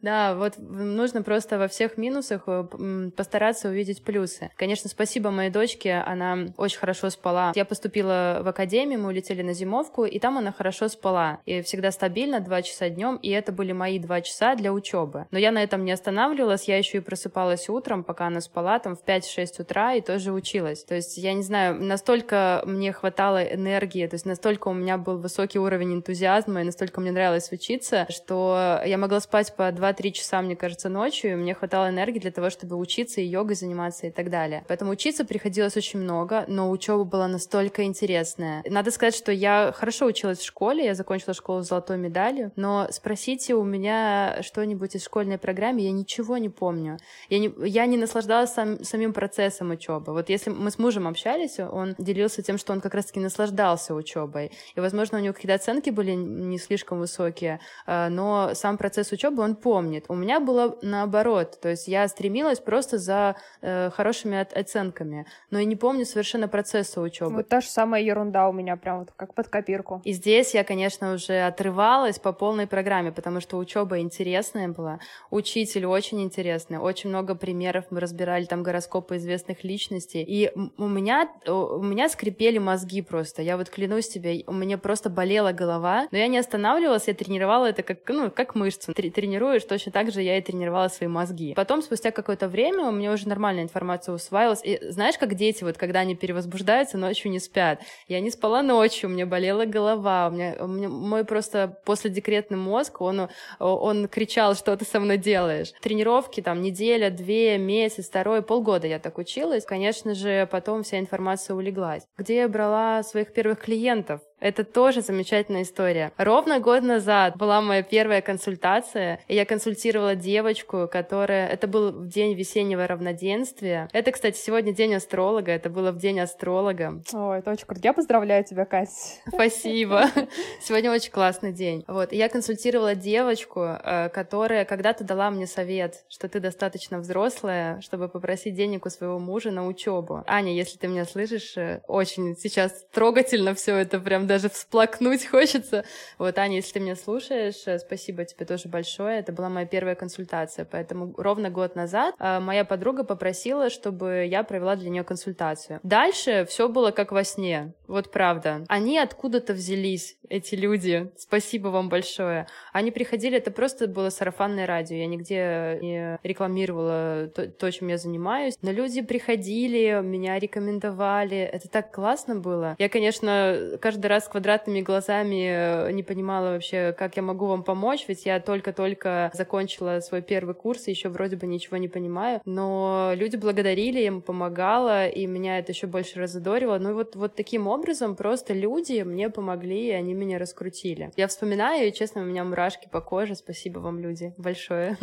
Да, вот нужно просто во всех минусах э, постараться увидеть плюсы. Конечно, спасибо моей дочке, она очень хорошо спала. Я поступила в академию, мы улетели на зимовку, и там она хорошо спала. И всегда стабильно, два часа днем, и это были мои два часа для учебы. Но я на этом не останавливалась, я еще и просыпалась утром, пока она спала, там в 5-6 утра, и тоже училась. То есть, я не знаю, настолько мне хватало энергии, то есть настолько у меня был высокий уровень энтузиазма, и настолько мне нравилось учиться, что я могла спать по 2-3 часа, мне кажется, ночью, и мне хватало энергии для того, чтобы учиться и йогой заниматься и так далее. Поэтому учиться приходилось очень много, но учеба была настолько интересная. Надо сказать, что я хорошо училась в школе, я закончила школу с золотой медалью, но спросите у меня что-нибудь из школьной программы, я ничего не помню. Я не, я не наслаждалась сам, самим процессом учебы. Вот если мы с мужем общались, он делился тем, что он как раз-таки наслаждался учебой. И, возможно, у него какие-то оценки были не слишком высокие, а, но сам процесс учебы он помнит. У меня было наоборот. То есть я стремилась просто за э, хорошими оценками, но и не помню совершенно процесса учебы. Вот та же самая ерунда у меня, прям вот как под копирку. И здесь я, конечно, уже отрывалась по полной программе, потому что учеба интересная была, учитель очень интересный, очень много примеров мы разбирали там гороскопы известных личностей, и у меня, у меня скрипели мозги просто, я вот клянусь тебе, у меня просто болела голова, но я не останавливалась, я тренировала это как, ну, как мышцу. Тренируешь, точно так же я и тренировала свои мозги. Потом, спустя какое-то время, у меня уже нормальная информация усваивалась, и знаешь, как дети, вот когда они перевозбуждаются, ночью не спят. Я не спала ночью, у меня болела голова, у меня, у меня мой просто после декретный мозг, он, он кричал, что ты со мной делаешь. Тренировки там неделя, две, месяц, второй, полгода я так училась. Конечно же, потом вся информация улеглась. Где я брала своих первых клиентов? Это тоже замечательная история. Ровно год назад была моя первая консультация, и я консультировала девочку, которая... Это был в день весеннего равноденствия. Это, кстати, сегодня день астролога, это было в день астролога. Ой, это очень круто. Я поздравляю тебя, Катя. Спасибо. Сегодня очень классный день. Вот, и я консультировала девочку, э, которая когда-то дала мне совет, что ты достаточно взрослая, чтобы попросить денег у своего мужа на учебу. Аня, если ты меня слышишь, э, очень сейчас трогательно все это прям даже всплакнуть хочется. Вот, Аня, если ты меня слушаешь, э, спасибо тебе тоже большое. Это была моя первая консультация. Поэтому ровно год назад э, моя подруга попросила, чтобы я провела для нее консультацию. Дальше все было как во сне. Вот правда. Они откуда-то взялись, эти люди. Спасибо вам большое. Они приходили, это просто было сарафанное радио. Я нигде не рекламировала то, то чем я занимаюсь. Но люди приходили, меня рекомендовали. Это так классно было. Я, конечно, каждый раз с квадратными глазами э, не понимала вообще, как я могу вам помочь, ведь я только-только закончила свой первый курс и еще вроде бы ничего не понимаю. Но люди благодарили, я им помогала, и меня это еще больше разодорило. Ну и вот, вот таким образом просто люди мне помогли, и они меня раскрутили. Я вспоминаю, и, честно, у меня мурашки по коже. Спасибо вам, люди, большое.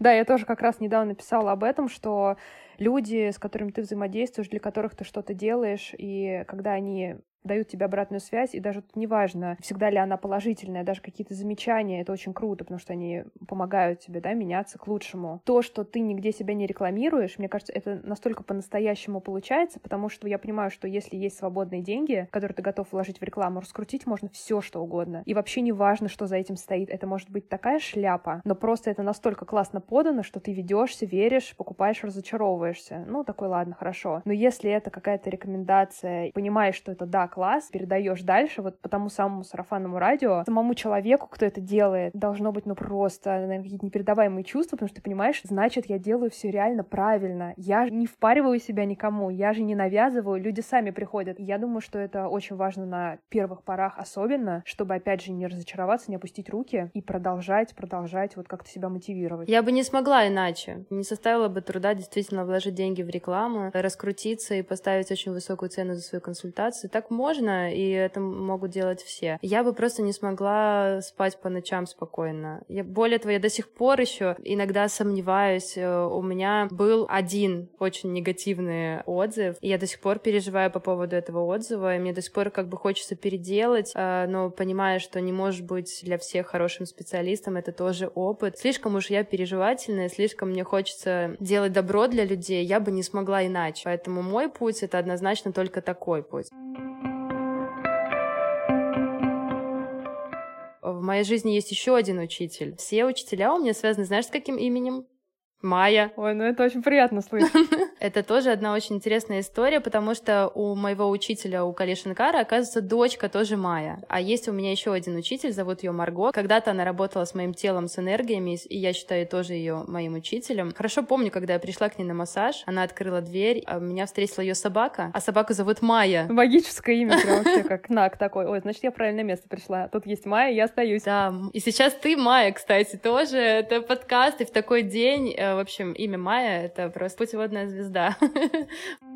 Да, я тоже как раз недавно писала об этом, что люди, с которыми ты взаимодействуешь, для которых ты что-то делаешь, и когда они дают тебе обратную связь, и даже неважно, всегда ли она положительная, даже какие-то замечания, это очень круто, потому что они помогают тебе, да, меняться к лучшему. То, что ты нигде себя не рекламируешь, мне кажется, это настолько по-настоящему получается, потому что я понимаю, что если есть свободные деньги, которые ты готов вложить в рекламу, раскрутить можно все, что угодно. И вообще не важно, что за этим стоит. Это может быть такая шляпа, но просто это настолько классно подано, что ты ведешься, веришь, покупаешь, разочаровываешься. Ну, такой, ладно, хорошо. Но если это какая-то рекомендация, понимаешь, что это да, класс, передаешь дальше, вот по тому самому сарафанному радио, самому человеку, кто это делает, должно быть, ну, просто, наверное, какие-то непередаваемые чувства, потому что понимаешь, значит, я делаю все реально правильно. Я не впариваю себя никому, я же не навязываю, люди сами приходят. Я думаю, что это очень важно на первых порах особенно, чтобы, опять же, не разочароваться, не опустить руки и продолжать, продолжать вот как-то себя мотивировать. Я бы не смогла иначе. Не составило бы труда действительно вложить деньги в рекламу, раскрутиться и поставить очень высокую цену за свою консультацию. Так можно, и это могут делать все. Я бы просто не смогла спать по ночам спокойно. Я, более того, я до сих пор еще иногда сомневаюсь. Э, у меня был один очень негативный отзыв, и я до сих пор переживаю по поводу этого отзыва, и мне до сих пор как бы хочется переделать, э, но понимая, что не может быть для всех хорошим специалистом, это тоже опыт. Слишком уж я переживательная, слишком мне хочется делать добро для людей, я бы не смогла иначе. Поэтому мой путь — это однозначно только такой путь. В моей жизни есть еще один учитель. Все учителя у меня связаны, знаешь, с каким именем? Майя. Ой, ну это очень приятно слышать. Это тоже одна очень интересная история, потому что у моего учителя, у Калишинкара, оказывается, дочка тоже Майя. А есть у меня еще один учитель, зовут ее Марго. Когда-то она работала с моим телом, с энергиями, и я считаю тоже ее моим учителем. Хорошо помню, когда я пришла к ней на массаж, она открыла дверь, а меня встретила ее собака, а собаку зовут Майя. Магическое имя прям вообще как знак такой. Ой, значит, я в правильное место пришла. Тут есть Майя, я остаюсь. Да, и сейчас ты Майя, кстати, тоже. Это подкаст, и в такой день, э, в общем, имя Майя — это просто путеводная звезда.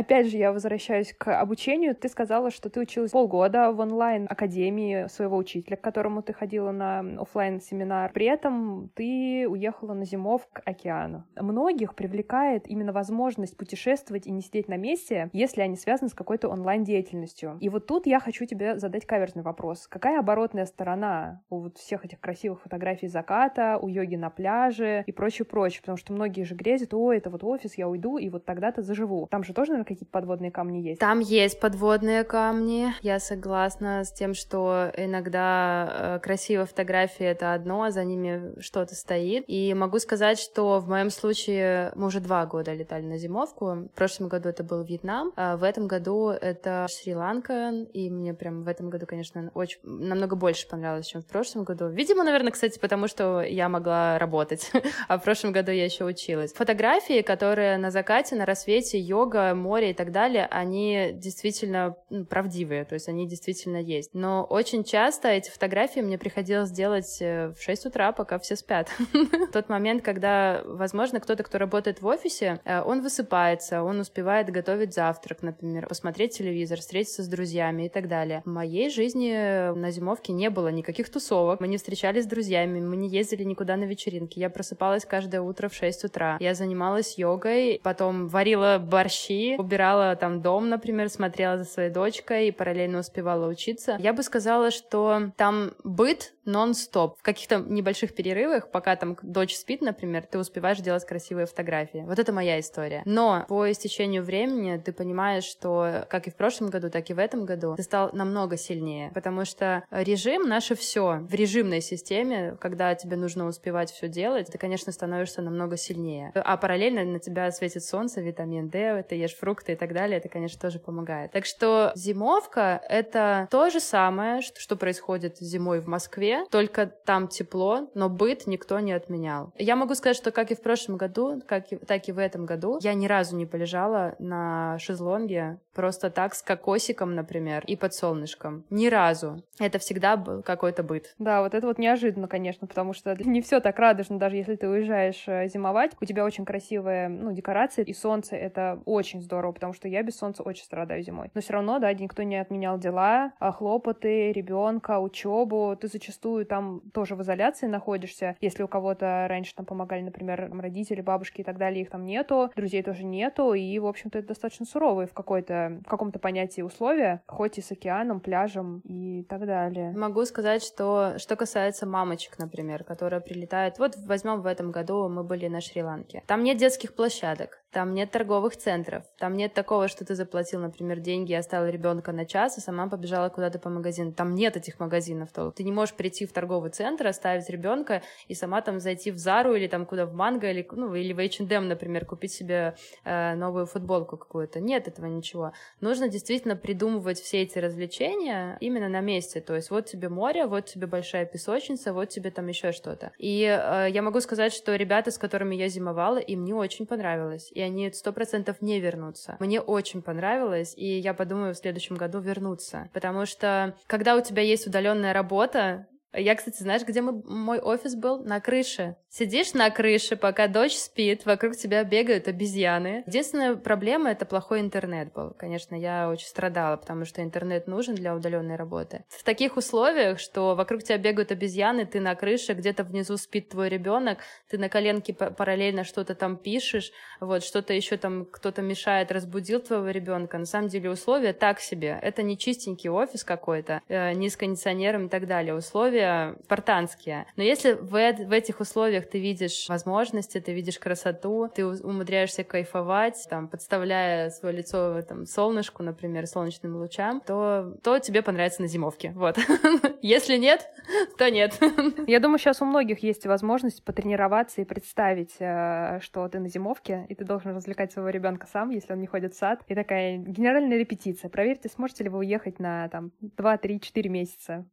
Опять же, я возвращаюсь к обучению. Ты сказала, что ты училась полгода в онлайн-академии своего учителя, к которому ты ходила на офлайн семинар При этом ты уехала на зимов к океану. Многих привлекает именно возможность путешествовать и не сидеть на месте, если они связаны с какой-то онлайн-деятельностью. И вот тут я хочу тебе задать каверзный вопрос. Какая оборотная сторона у вот всех этих красивых фотографий заката, у йоги на пляже и прочее, прочее? Потому что многие же грезят, о, это вот офис, я уйду, и вот тогда-то заживу. Там же тоже, наверное, какие-то подводные камни есть? Там есть подводные камни. Я согласна с тем, что иногда э, красивые фотографии — это одно, а за ними что-то стоит. И могу сказать, что в моем случае мы уже два года летали на зимовку. В прошлом году это был Вьетнам, а в этом году это Шри-Ланка. И мне прям в этом году, конечно, очень намного больше понравилось, чем в прошлом году. Видимо, наверное, кстати, потому что я могла работать, а в прошлом году я еще училась. Фотографии, которые на закате, на рассвете, йога, море и так далее, они действительно правдивые, то есть они действительно есть. Но очень часто эти фотографии мне приходилось делать э, в 6 утра, пока все спят. Тот момент, когда, возможно, кто-то, кто работает в офисе, э, он высыпается, он успевает готовить завтрак, например, посмотреть телевизор, встретиться с друзьями и так далее. В моей жизни на зимовке не было никаких тусовок, мы не встречались с друзьями, мы не ездили никуда на вечеринки. Я просыпалась каждое утро в 6 утра. Я занималась йогой, потом варила борщи, убирала там дом, например, смотрела за своей дочкой и параллельно успевала учиться. Я бы сказала, что там быт нон-стоп. В каких-то небольших перерывах, пока там дочь спит, например, ты успеваешь делать красивые фотографии. Вот это моя история. Но по истечению времени ты понимаешь, что как и в прошлом году, так и в этом году ты стал намного сильнее, потому что режим наше все. В режимной системе, когда тебе нужно успевать все делать, ты, конечно, становишься намного сильнее. А параллельно на тебя светит солнце, витамин D, ты ешь фрукты и так далее, это, конечно, тоже помогает. Так что зимовка — это то же самое, что происходит зимой в Москве, только там тепло, но быт никто не отменял. Я могу сказать, что как и в прошлом году, как и, так и в этом году, я ни разу не полежала на шезлонге просто так с кокосиком, например, и под солнышком. Ни разу. Это всегда был какой-то быт. Да, вот это вот неожиданно, конечно, потому что не все так радужно, даже если ты уезжаешь э, зимовать. У тебя очень красивые, ну, декорации, и солнце — это очень здорово, потому что я без солнца очень страдаю зимой. Но все равно, да, никто не отменял дела, а хлопоты, ребенка, учебу. Ты зачастую там тоже в изоляции находишься. Если у кого-то раньше там помогали, например, родители, бабушки и так далее, их там нету, друзей тоже нету, и, в общем-то, это достаточно суровые в какой-то, в каком-то понятии условия, хоть и с океаном, пляжем и так далее. Могу сказать, что что касается мамочек, например, которые прилетают, вот возьмем в этом году мы были на Шри-Ланке. Там нет детских площадок, там нет торговых центров, там нет такого, что ты заплатил, например, деньги и оставил ребенка на час, и сама побежала куда-то по магазину. Там нет этих магазинов. То ты не можешь прийти в торговый центр, оставить ребенка и сама там зайти в Зару или там куда в Манго или, ну, или в H&M, например, купить себе э, новую футболку какую-то. Нет этого ничего. Нужно действительно придумывать все эти развлечения именно на месте. То есть вот тебе море, вот тебе большая песочница, вот тебе там еще что-то. И э, я могу сказать, что ребята, с которыми я зимовала, им не очень понравилось и они сто процентов не вернутся. Мне очень понравилось, и я подумаю в следующем году вернуться. Потому что, когда у тебя есть удаленная работа, я, кстати, знаешь, где мы, мой офис был? На крыше. Сидишь на крыше, пока дочь спит, вокруг тебя бегают обезьяны. Единственная проблема — это плохой интернет был. Конечно, я очень страдала, потому что интернет нужен для удаленной работы. В таких условиях, что вокруг тебя бегают обезьяны, ты на крыше, где-то внизу спит твой ребенок, ты на коленке параллельно что-то там пишешь, вот, что-то еще там кто-то мешает, разбудил твоего ребенка. На самом деле условия так себе. Это не чистенький офис какой-то, э, не с кондиционером и так далее. Условия спартанские. Но если в, в этих условиях ты видишь возможности, ты видишь красоту, ты умудряешься кайфовать, там, подставляя свое лицо там, солнышку, например, солнечным лучам, то, то тебе понравится на зимовке. Вот. Если нет, то нет. Я думаю, сейчас у многих есть возможность потренироваться и представить, э, что ты на зимовке, и ты должен развлекать своего ребенка сам, если он не ходит в сад. И такая генеральная репетиция. Проверьте, сможете ли вы уехать на там 2, 3, 4 месяца,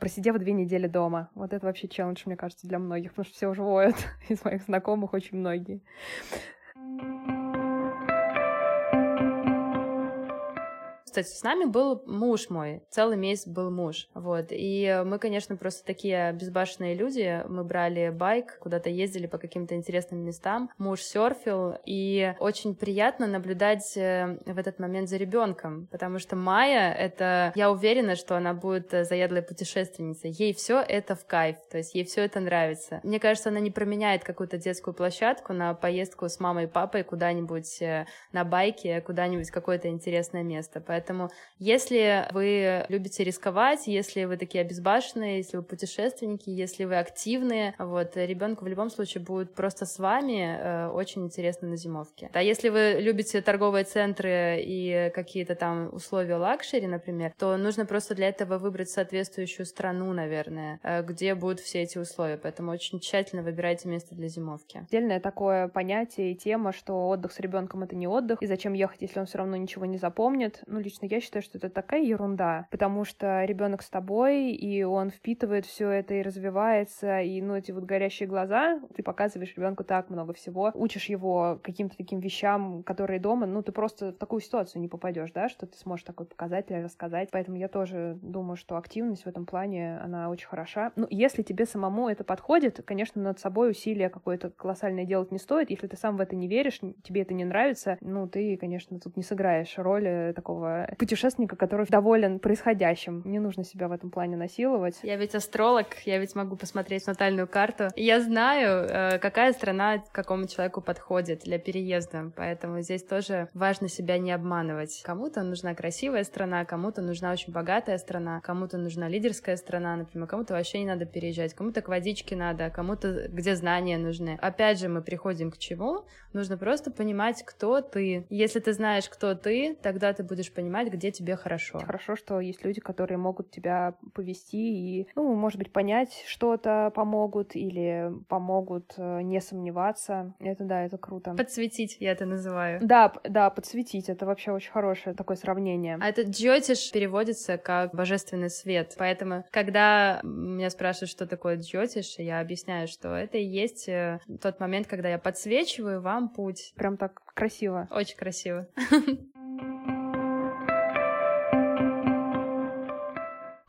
просидев две недели дома. Вот это вообще челлендж, мне кажется, для многих, потому что все уже воют из моих знакомых очень многие. Кстати, с нами был муж мой, целый месяц был муж, вот, и мы, конечно, просто такие безбашенные люди, мы брали байк, куда-то ездили по каким-то интересным местам, муж серфил, и очень приятно наблюдать э, в этот момент за ребенком, потому что Майя, это, я уверена, что она будет заядлой путешественницей, ей все это в кайф, то есть ей все это нравится. Мне кажется, она не променяет какую-то детскую площадку на поездку с мамой и папой куда-нибудь э, на байке, куда-нибудь какое-то интересное место, поэтому Поэтому если вы любите рисковать, если вы такие обезбашенные, если вы путешественники, если вы активные, вот, ребенку в любом случае будет просто с вами э, очень интересно на зимовке. А если вы любите торговые центры и какие-то там условия luxury, например, то нужно просто для этого выбрать соответствующую страну, наверное, э, где будут все эти условия. Поэтому очень тщательно выбирайте место для зимовки. Отдельное такое понятие и тема, что отдых с ребенком это не отдых, и зачем ехать, если он все равно ничего не запомнит. Ну, лично лично я считаю, что это такая ерунда, потому что ребенок с тобой, и он впитывает все это и развивается, и, ну, эти вот горящие глаза, ты показываешь ребенку так много всего, учишь его каким-то таким вещам, которые дома, ну, ты просто в такую ситуацию не попадешь, да, что ты сможешь такой показать или рассказать. Поэтому я тоже думаю, что активность в этом плане, она очень хороша. Ну, если тебе самому это подходит, конечно, над собой усилия какое-то колоссальное делать не стоит. Если ты сам в это не веришь, тебе это не нравится, ну, ты, конечно, тут не сыграешь роли такого путешественника, который доволен происходящим. Не нужно себя в этом плане насиловать. Я ведь астролог, я ведь могу посмотреть натальную карту. Я знаю, э, какая страна какому человеку подходит для переезда, поэтому здесь тоже важно себя не обманывать. Кому-то нужна красивая страна, кому-то нужна очень богатая страна, кому-то нужна лидерская страна, например, кому-то вообще не надо переезжать, кому-то к водичке надо, кому-то где знания нужны. Опять же, мы приходим к чему? Нужно просто понимать, кто ты. Если ты знаешь, кто ты, тогда ты будешь понимать, понимать, где тебе хорошо. Хорошо, что есть люди, которые могут тебя повести и, ну, может быть, понять что-то помогут или помогут э, не сомневаться. Это да, это круто. Подсветить, я это называю. Да, да, подсветить. Это вообще очень хорошее такое сравнение. А этот джотиш переводится как божественный свет. Поэтому, когда меня спрашивают, что такое джотиш, я объясняю, что это и есть э, тот момент, когда я подсвечиваю вам путь. Прям так красиво. Очень красиво.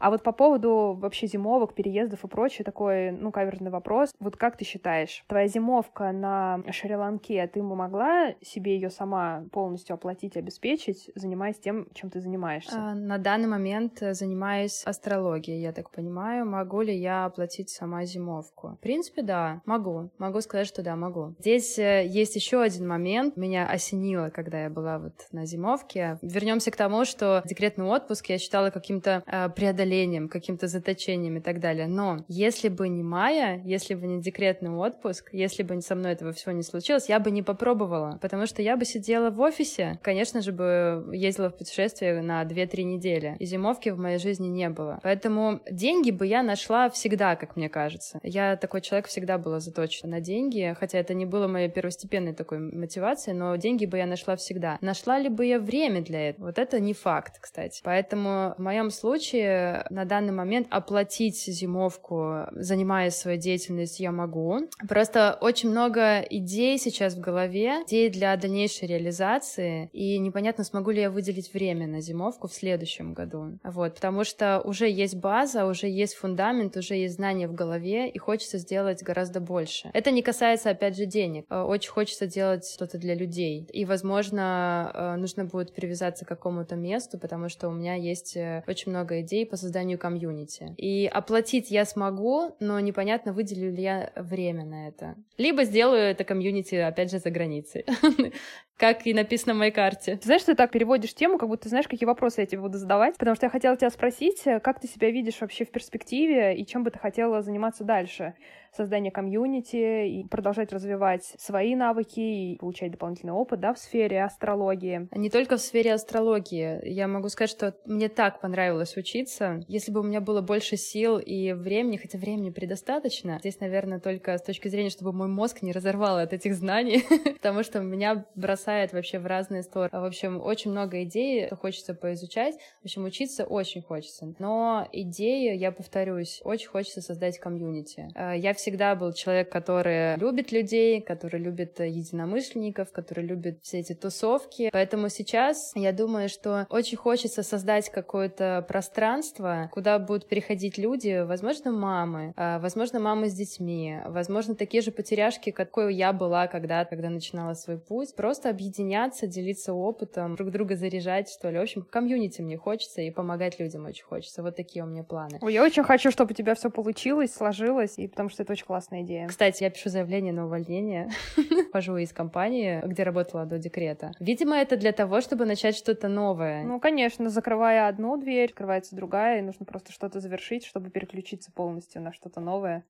А вот по поводу вообще зимовок, переездов и прочее, такой, ну, каверзный вопрос. Вот как ты считаешь, твоя зимовка на Шри-Ланке, ты бы могла себе ее сама полностью оплатить, обеспечить, занимаясь тем, чем ты занимаешься? А, на данный момент э, занимаюсь астрологией, я так понимаю. Могу ли я оплатить сама зимовку? В принципе, да, могу. Могу сказать, что да, могу. Здесь э, есть еще один момент. Меня осенило, когда я была вот на зимовке. Вернемся к тому, что декретный отпуск я считала каким-то э, преодолением давлением, каким-то заточением и так далее. Но если бы не Майя, если бы не декретный отпуск, если бы со мной этого всего не случилось, я бы не попробовала, потому что я бы сидела в офисе, конечно же бы ездила в путешествие на 2-3 недели, и зимовки в моей жизни не было. Поэтому деньги бы я нашла всегда, как мне кажется. Я такой человек всегда была заточена на деньги, хотя это не было моей первостепенной такой мотивацией, но деньги бы я нашла всегда. Нашла ли бы я время для этого? Вот это не факт, кстати. Поэтому в моем случае на данный момент оплатить зимовку, занимаясь своей деятельностью, я могу. Просто очень много идей сейчас в голове, идей для дальнейшей реализации, и непонятно, смогу ли я выделить время на зимовку в следующем году. Вот, потому что уже есть база, уже есть фундамент, уже есть знания в голове, и хочется сделать гораздо больше. Это не касается, опять же, денег. Э, очень хочется делать что-то для людей. И, возможно, э, нужно будет привязаться к какому-то месту, потому что у меня есть э, очень много идей по созданию комьюнити. И оплатить я смогу, но непонятно, выделю ли я время на это. Либо сделаю это комьюнити, опять же, за границей. как и написано на моей карте. Ты знаешь, ты так переводишь тему, как будто ты знаешь, какие вопросы я тебе буду задавать, потому что я хотела тебя спросить, как ты себя видишь вообще в перспективе и чем бы ты хотела заниматься дальше создание комьюнити и продолжать развивать свои навыки и получать дополнительный опыт, да, в сфере астрологии. Не только в сфере астрологии. Я могу сказать, что мне так понравилось учиться. Если бы у меня было больше сил и времени, хотя времени предостаточно, здесь, наверное, только с точки зрения, чтобы мой мозг не разорвал от этих знаний, потому что меня бросает вообще в разные стороны. В общем, очень много идей хочется поизучать. В общем, учиться очень хочется. Но идеи, я повторюсь, очень хочется создать комьюнити. Э, я все всегда был человек, который любит людей, который любит э, единомышленников, который любит все эти тусовки. Поэтому сейчас я думаю, что очень хочется создать какое-то пространство, куда будут переходить люди, возможно, мамы, а, возможно, мамы с детьми, возможно, такие же потеряшки, какой я была когда когда начинала свой путь. Просто объединяться, делиться опытом, друг друга заряжать, что ли. В общем, комьюнити мне хочется и помогать людям очень хочется. Вот такие у меня планы. Ой, я очень хочу, чтобы у тебя все получилось, сложилось, и потому что это очень классная идея. Кстати, я пишу заявление на увольнение. Хожу из компании, где работала до декрета. Видимо, это для того, чтобы начать что-то новое. Ну, конечно, закрывая одну дверь, открывается другая, и нужно просто что-то завершить, чтобы переключиться полностью на что-то новое.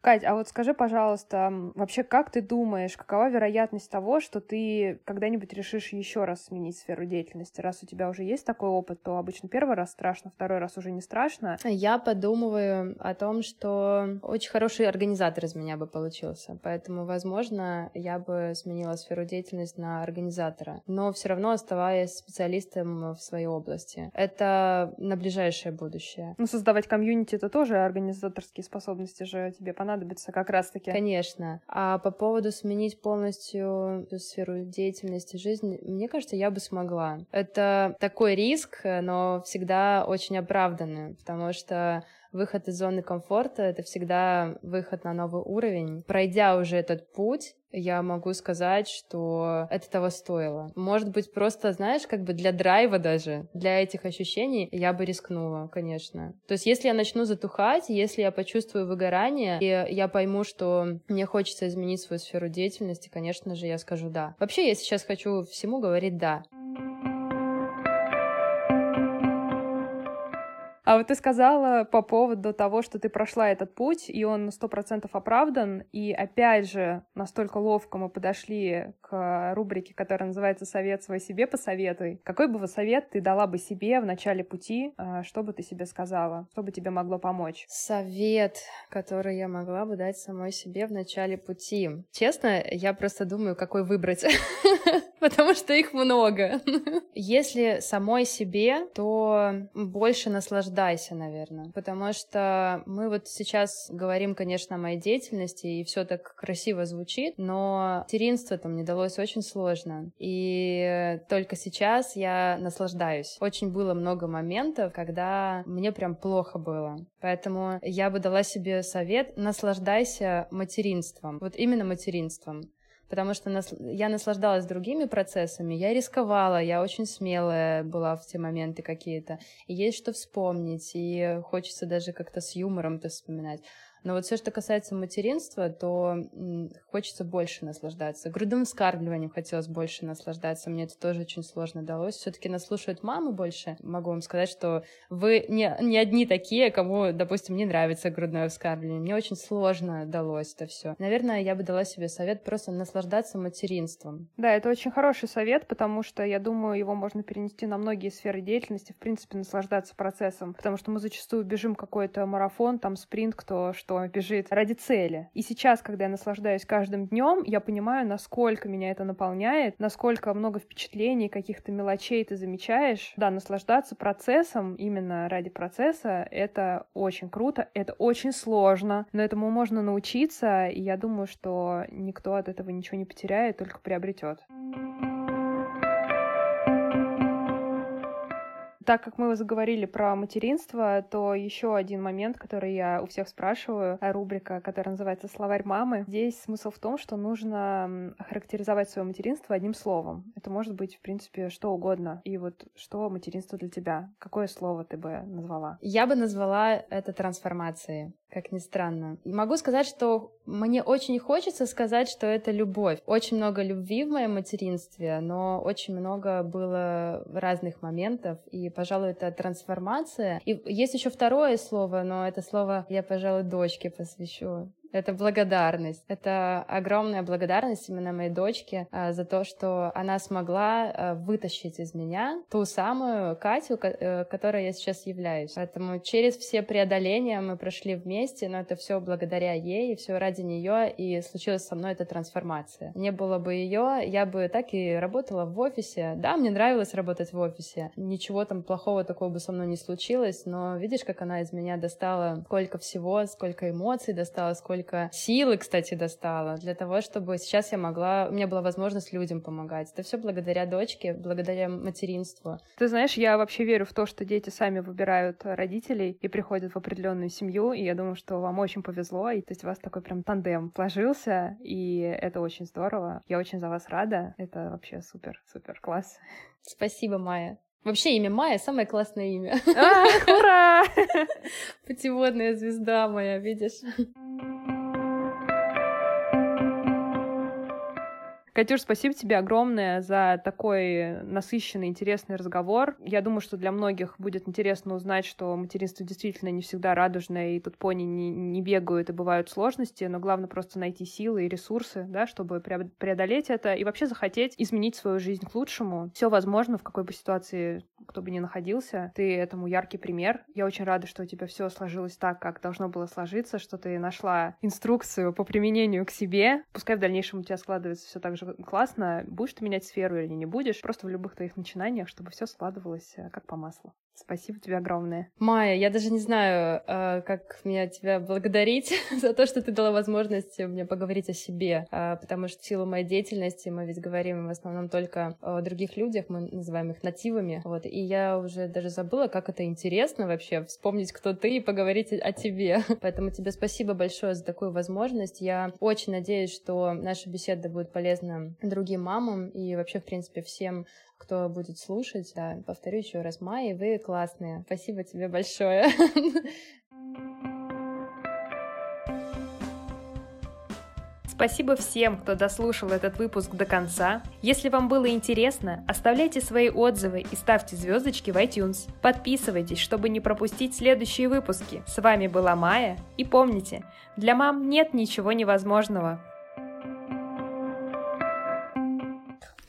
Кать, а вот скажи, пожалуйста, вообще как ты думаешь, какова вероятность того, что ты когда-нибудь решишь еще раз сменить сферу деятельности? Раз у тебя уже есть такой опыт, то обычно первый раз страшно, второй раз уже не страшно. Я подумываю о том, что очень хороший организатор из меня бы получился, поэтому, возможно, я бы сменила сферу деятельности на организатора, но все равно оставаясь специалистом в своей области. Это на ближайшее будущее. Ну, создавать комьюнити — это тоже организаторские способности же тебе понадобятся понадобится как раз-таки. Конечно. А по поводу сменить полностью сферу деятельности жизни, мне кажется, я бы смогла. Это такой риск, но всегда очень оправданный, потому что выход из зоны комфорта — это всегда выход на новый уровень. Пройдя уже этот путь, я могу сказать, что это того стоило. Может быть, просто, знаешь, как бы для драйва даже, для этих ощущений я бы рискнула, конечно. То есть, если я начну затухать, если я почувствую выгорание, и я пойму, что мне хочется изменить свою сферу деятельности, конечно же, я скажу «да». Вообще, я сейчас хочу всему говорить «да». А вот ты сказала по поводу того, что ты прошла этот путь, и он сто процентов оправдан, и опять же, настолько ловко мы подошли к рубрике, которая называется «Совет свой себе посоветуй». Какой бы совет ты дала бы себе в начале пути, а, что бы ты себе сказала, что бы тебе могло помочь? Совет, который я могла бы дать самой себе в начале пути. Честно, я просто думаю, какой выбрать. потому что их много. Если самой себе, то больше наслаждайся, наверное, потому что мы вот сейчас говорим, конечно, о моей деятельности, и все так красиво звучит, но материнство там мне далось очень сложно, и только сейчас я наслаждаюсь. Очень было много моментов, когда мне прям плохо было, поэтому я бы дала себе совет, наслаждайся материнством, вот именно материнством потому что нас... я наслаждалась другими процессами, я рисковала, я очень смелая была в те моменты какие-то, и есть что вспомнить, и хочется даже как-то с юмором это вспоминать. Но вот все, что касается материнства, то хочется больше наслаждаться. Грудным вскармливанием хотелось больше наслаждаться. Мне это тоже очень сложно далось. Все-таки нас слушают мамы больше. Могу вам сказать, что вы не, не одни такие, кому, допустим, не нравится грудное вскармливание. Мне очень сложно далось это все. Наверное, я бы дала себе совет просто наслаждаться материнством. Да, это очень хороший совет, потому что, я думаю, его можно перенести на многие сферы деятельности, в принципе, наслаждаться процессом, потому что мы зачастую бежим какой-то марафон, там спринт, кто что что бежит ради цели. И сейчас, когда я наслаждаюсь каждым днем, я понимаю, насколько меня это наполняет, насколько много впечатлений, каких-то мелочей ты замечаешь. Да, наслаждаться процессом именно ради процесса — это очень круто, это очень сложно, но этому можно научиться, и я думаю, что никто от этого ничего не потеряет, только приобретет. Так как мы заговорили про материнство, то еще один момент, который я у всех спрашиваю, э, рубрика, которая называется «Словарь мамы». Здесь смысл в том, что нужно характеризовать свое материнство одним словом. Это может быть, в принципе, что угодно. И вот что материнство для тебя? Какое слово ты бы назвала? Я бы назвала это трансформацией. Как ни странно. И могу сказать, что мне очень хочется сказать, что это любовь. Очень много любви в моем материнстве, но очень много было разных моментов, и, пожалуй, это трансформация. И есть еще второе слово, но это слово я, пожалуй, дочке посвящу. Это благодарность. Это огромная благодарность именно моей дочке а, за то, что она смогла а, вытащить из меня ту самую Катю, э, которой я сейчас являюсь. Поэтому через все преодоления мы прошли вместе, но это все благодаря ей, все ради нее, и случилась со мной эта трансформация. Не было бы ее, я бы так и работала в офисе. Да, мне нравилось работать в офисе. Ничего там плохого такого бы со мной не случилось, но видишь, как она из меня достала сколько всего, сколько эмоций достала, сколько сколько силы, кстати, достала для того, чтобы сейчас я могла, у меня была возможность людям помогать. Это все благодаря дочке, благодаря материнству. Ты знаешь, я вообще верю в то, что дети сами выбирают родителей и приходят в определенную семью, и я думаю, что вам очень повезло, и то есть у вас такой прям тандем сложился, и это очень здорово. Я очень за вас рада. Это вообще супер, супер класс. Спасибо, Майя. Вообще имя Майя самое классное имя. А, ура! Путеводная звезда моя, видишь? Катюш, спасибо тебе огромное за такой насыщенный, интересный разговор. Я думаю, что для многих будет интересно узнать, что материнство действительно не всегда радужное, и тут пони не, не бегают, и бывают сложности, но главное просто найти силы и ресурсы, да, чтобы преодолеть это и вообще захотеть изменить свою жизнь к лучшему. Все возможно, в какой бы ситуации кто бы ни находился. Ты этому яркий пример. Я очень рада, что у тебя все сложилось так, как должно было сложиться, что ты нашла инструкцию по применению к себе. Пускай в дальнейшем у тебя складывается все так же классно, будешь ты менять сферу или не будешь, просто в любых твоих начинаниях, чтобы все складывалось э, как по маслу. Спасибо тебе огромное. Майя, я даже не знаю, э, как меня тебя благодарить за то, что ты дала возможность мне поговорить о себе, э, потому что в силу моей деятельности мы ведь говорим в основном только о других людях, мы называем их нативами, вот, и я уже даже забыла, как это интересно вообще, вспомнить, кто ты и поговорить о тебе. Поэтому тебе спасибо большое за такую возможность. Я очень надеюсь, что наша беседа будет полезна другим мамам и вообще, в принципе, всем кто будет слушать. Да, повторю еще раз, Майя, вы классные. Спасибо тебе большое. Спасибо всем, кто дослушал этот выпуск до конца. Если вам было интересно, оставляйте свои отзывы и ставьте звездочки в iTunes. Подписывайтесь, чтобы не пропустить следующие выпуски. С вами была Майя. И помните, для мам нет ничего невозможного.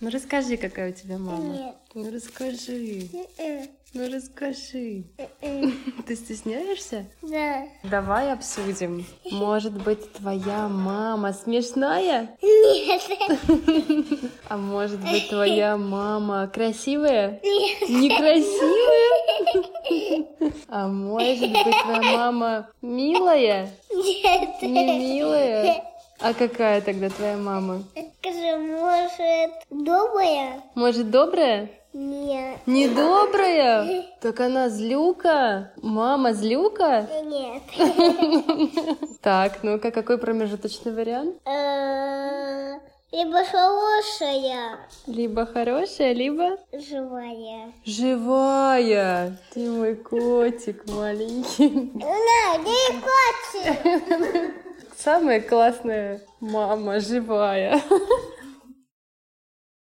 Ну расскажи, какая у тебя мама. Нет. Ну расскажи. Ну расскажи. Ты стесняешься? Да. Давай обсудим. Может быть, твоя мама смешная? Нет. А может быть, твоя мама красивая? Нет. Некрасивая? А может быть, твоя мама милая? Нет. Не милая? А какая тогда твоя мама? Скажи, может, добрая? Может, добрая? Нет. Не добрая? Так она злюка? Мама злюка? Нет. Так, ну-ка, какой промежуточный вариант? Э, Либо хорошая, Либо хорошая, либо живая. живая. Ты мой котик маленький. На, не котик. Самая классная мама, живая.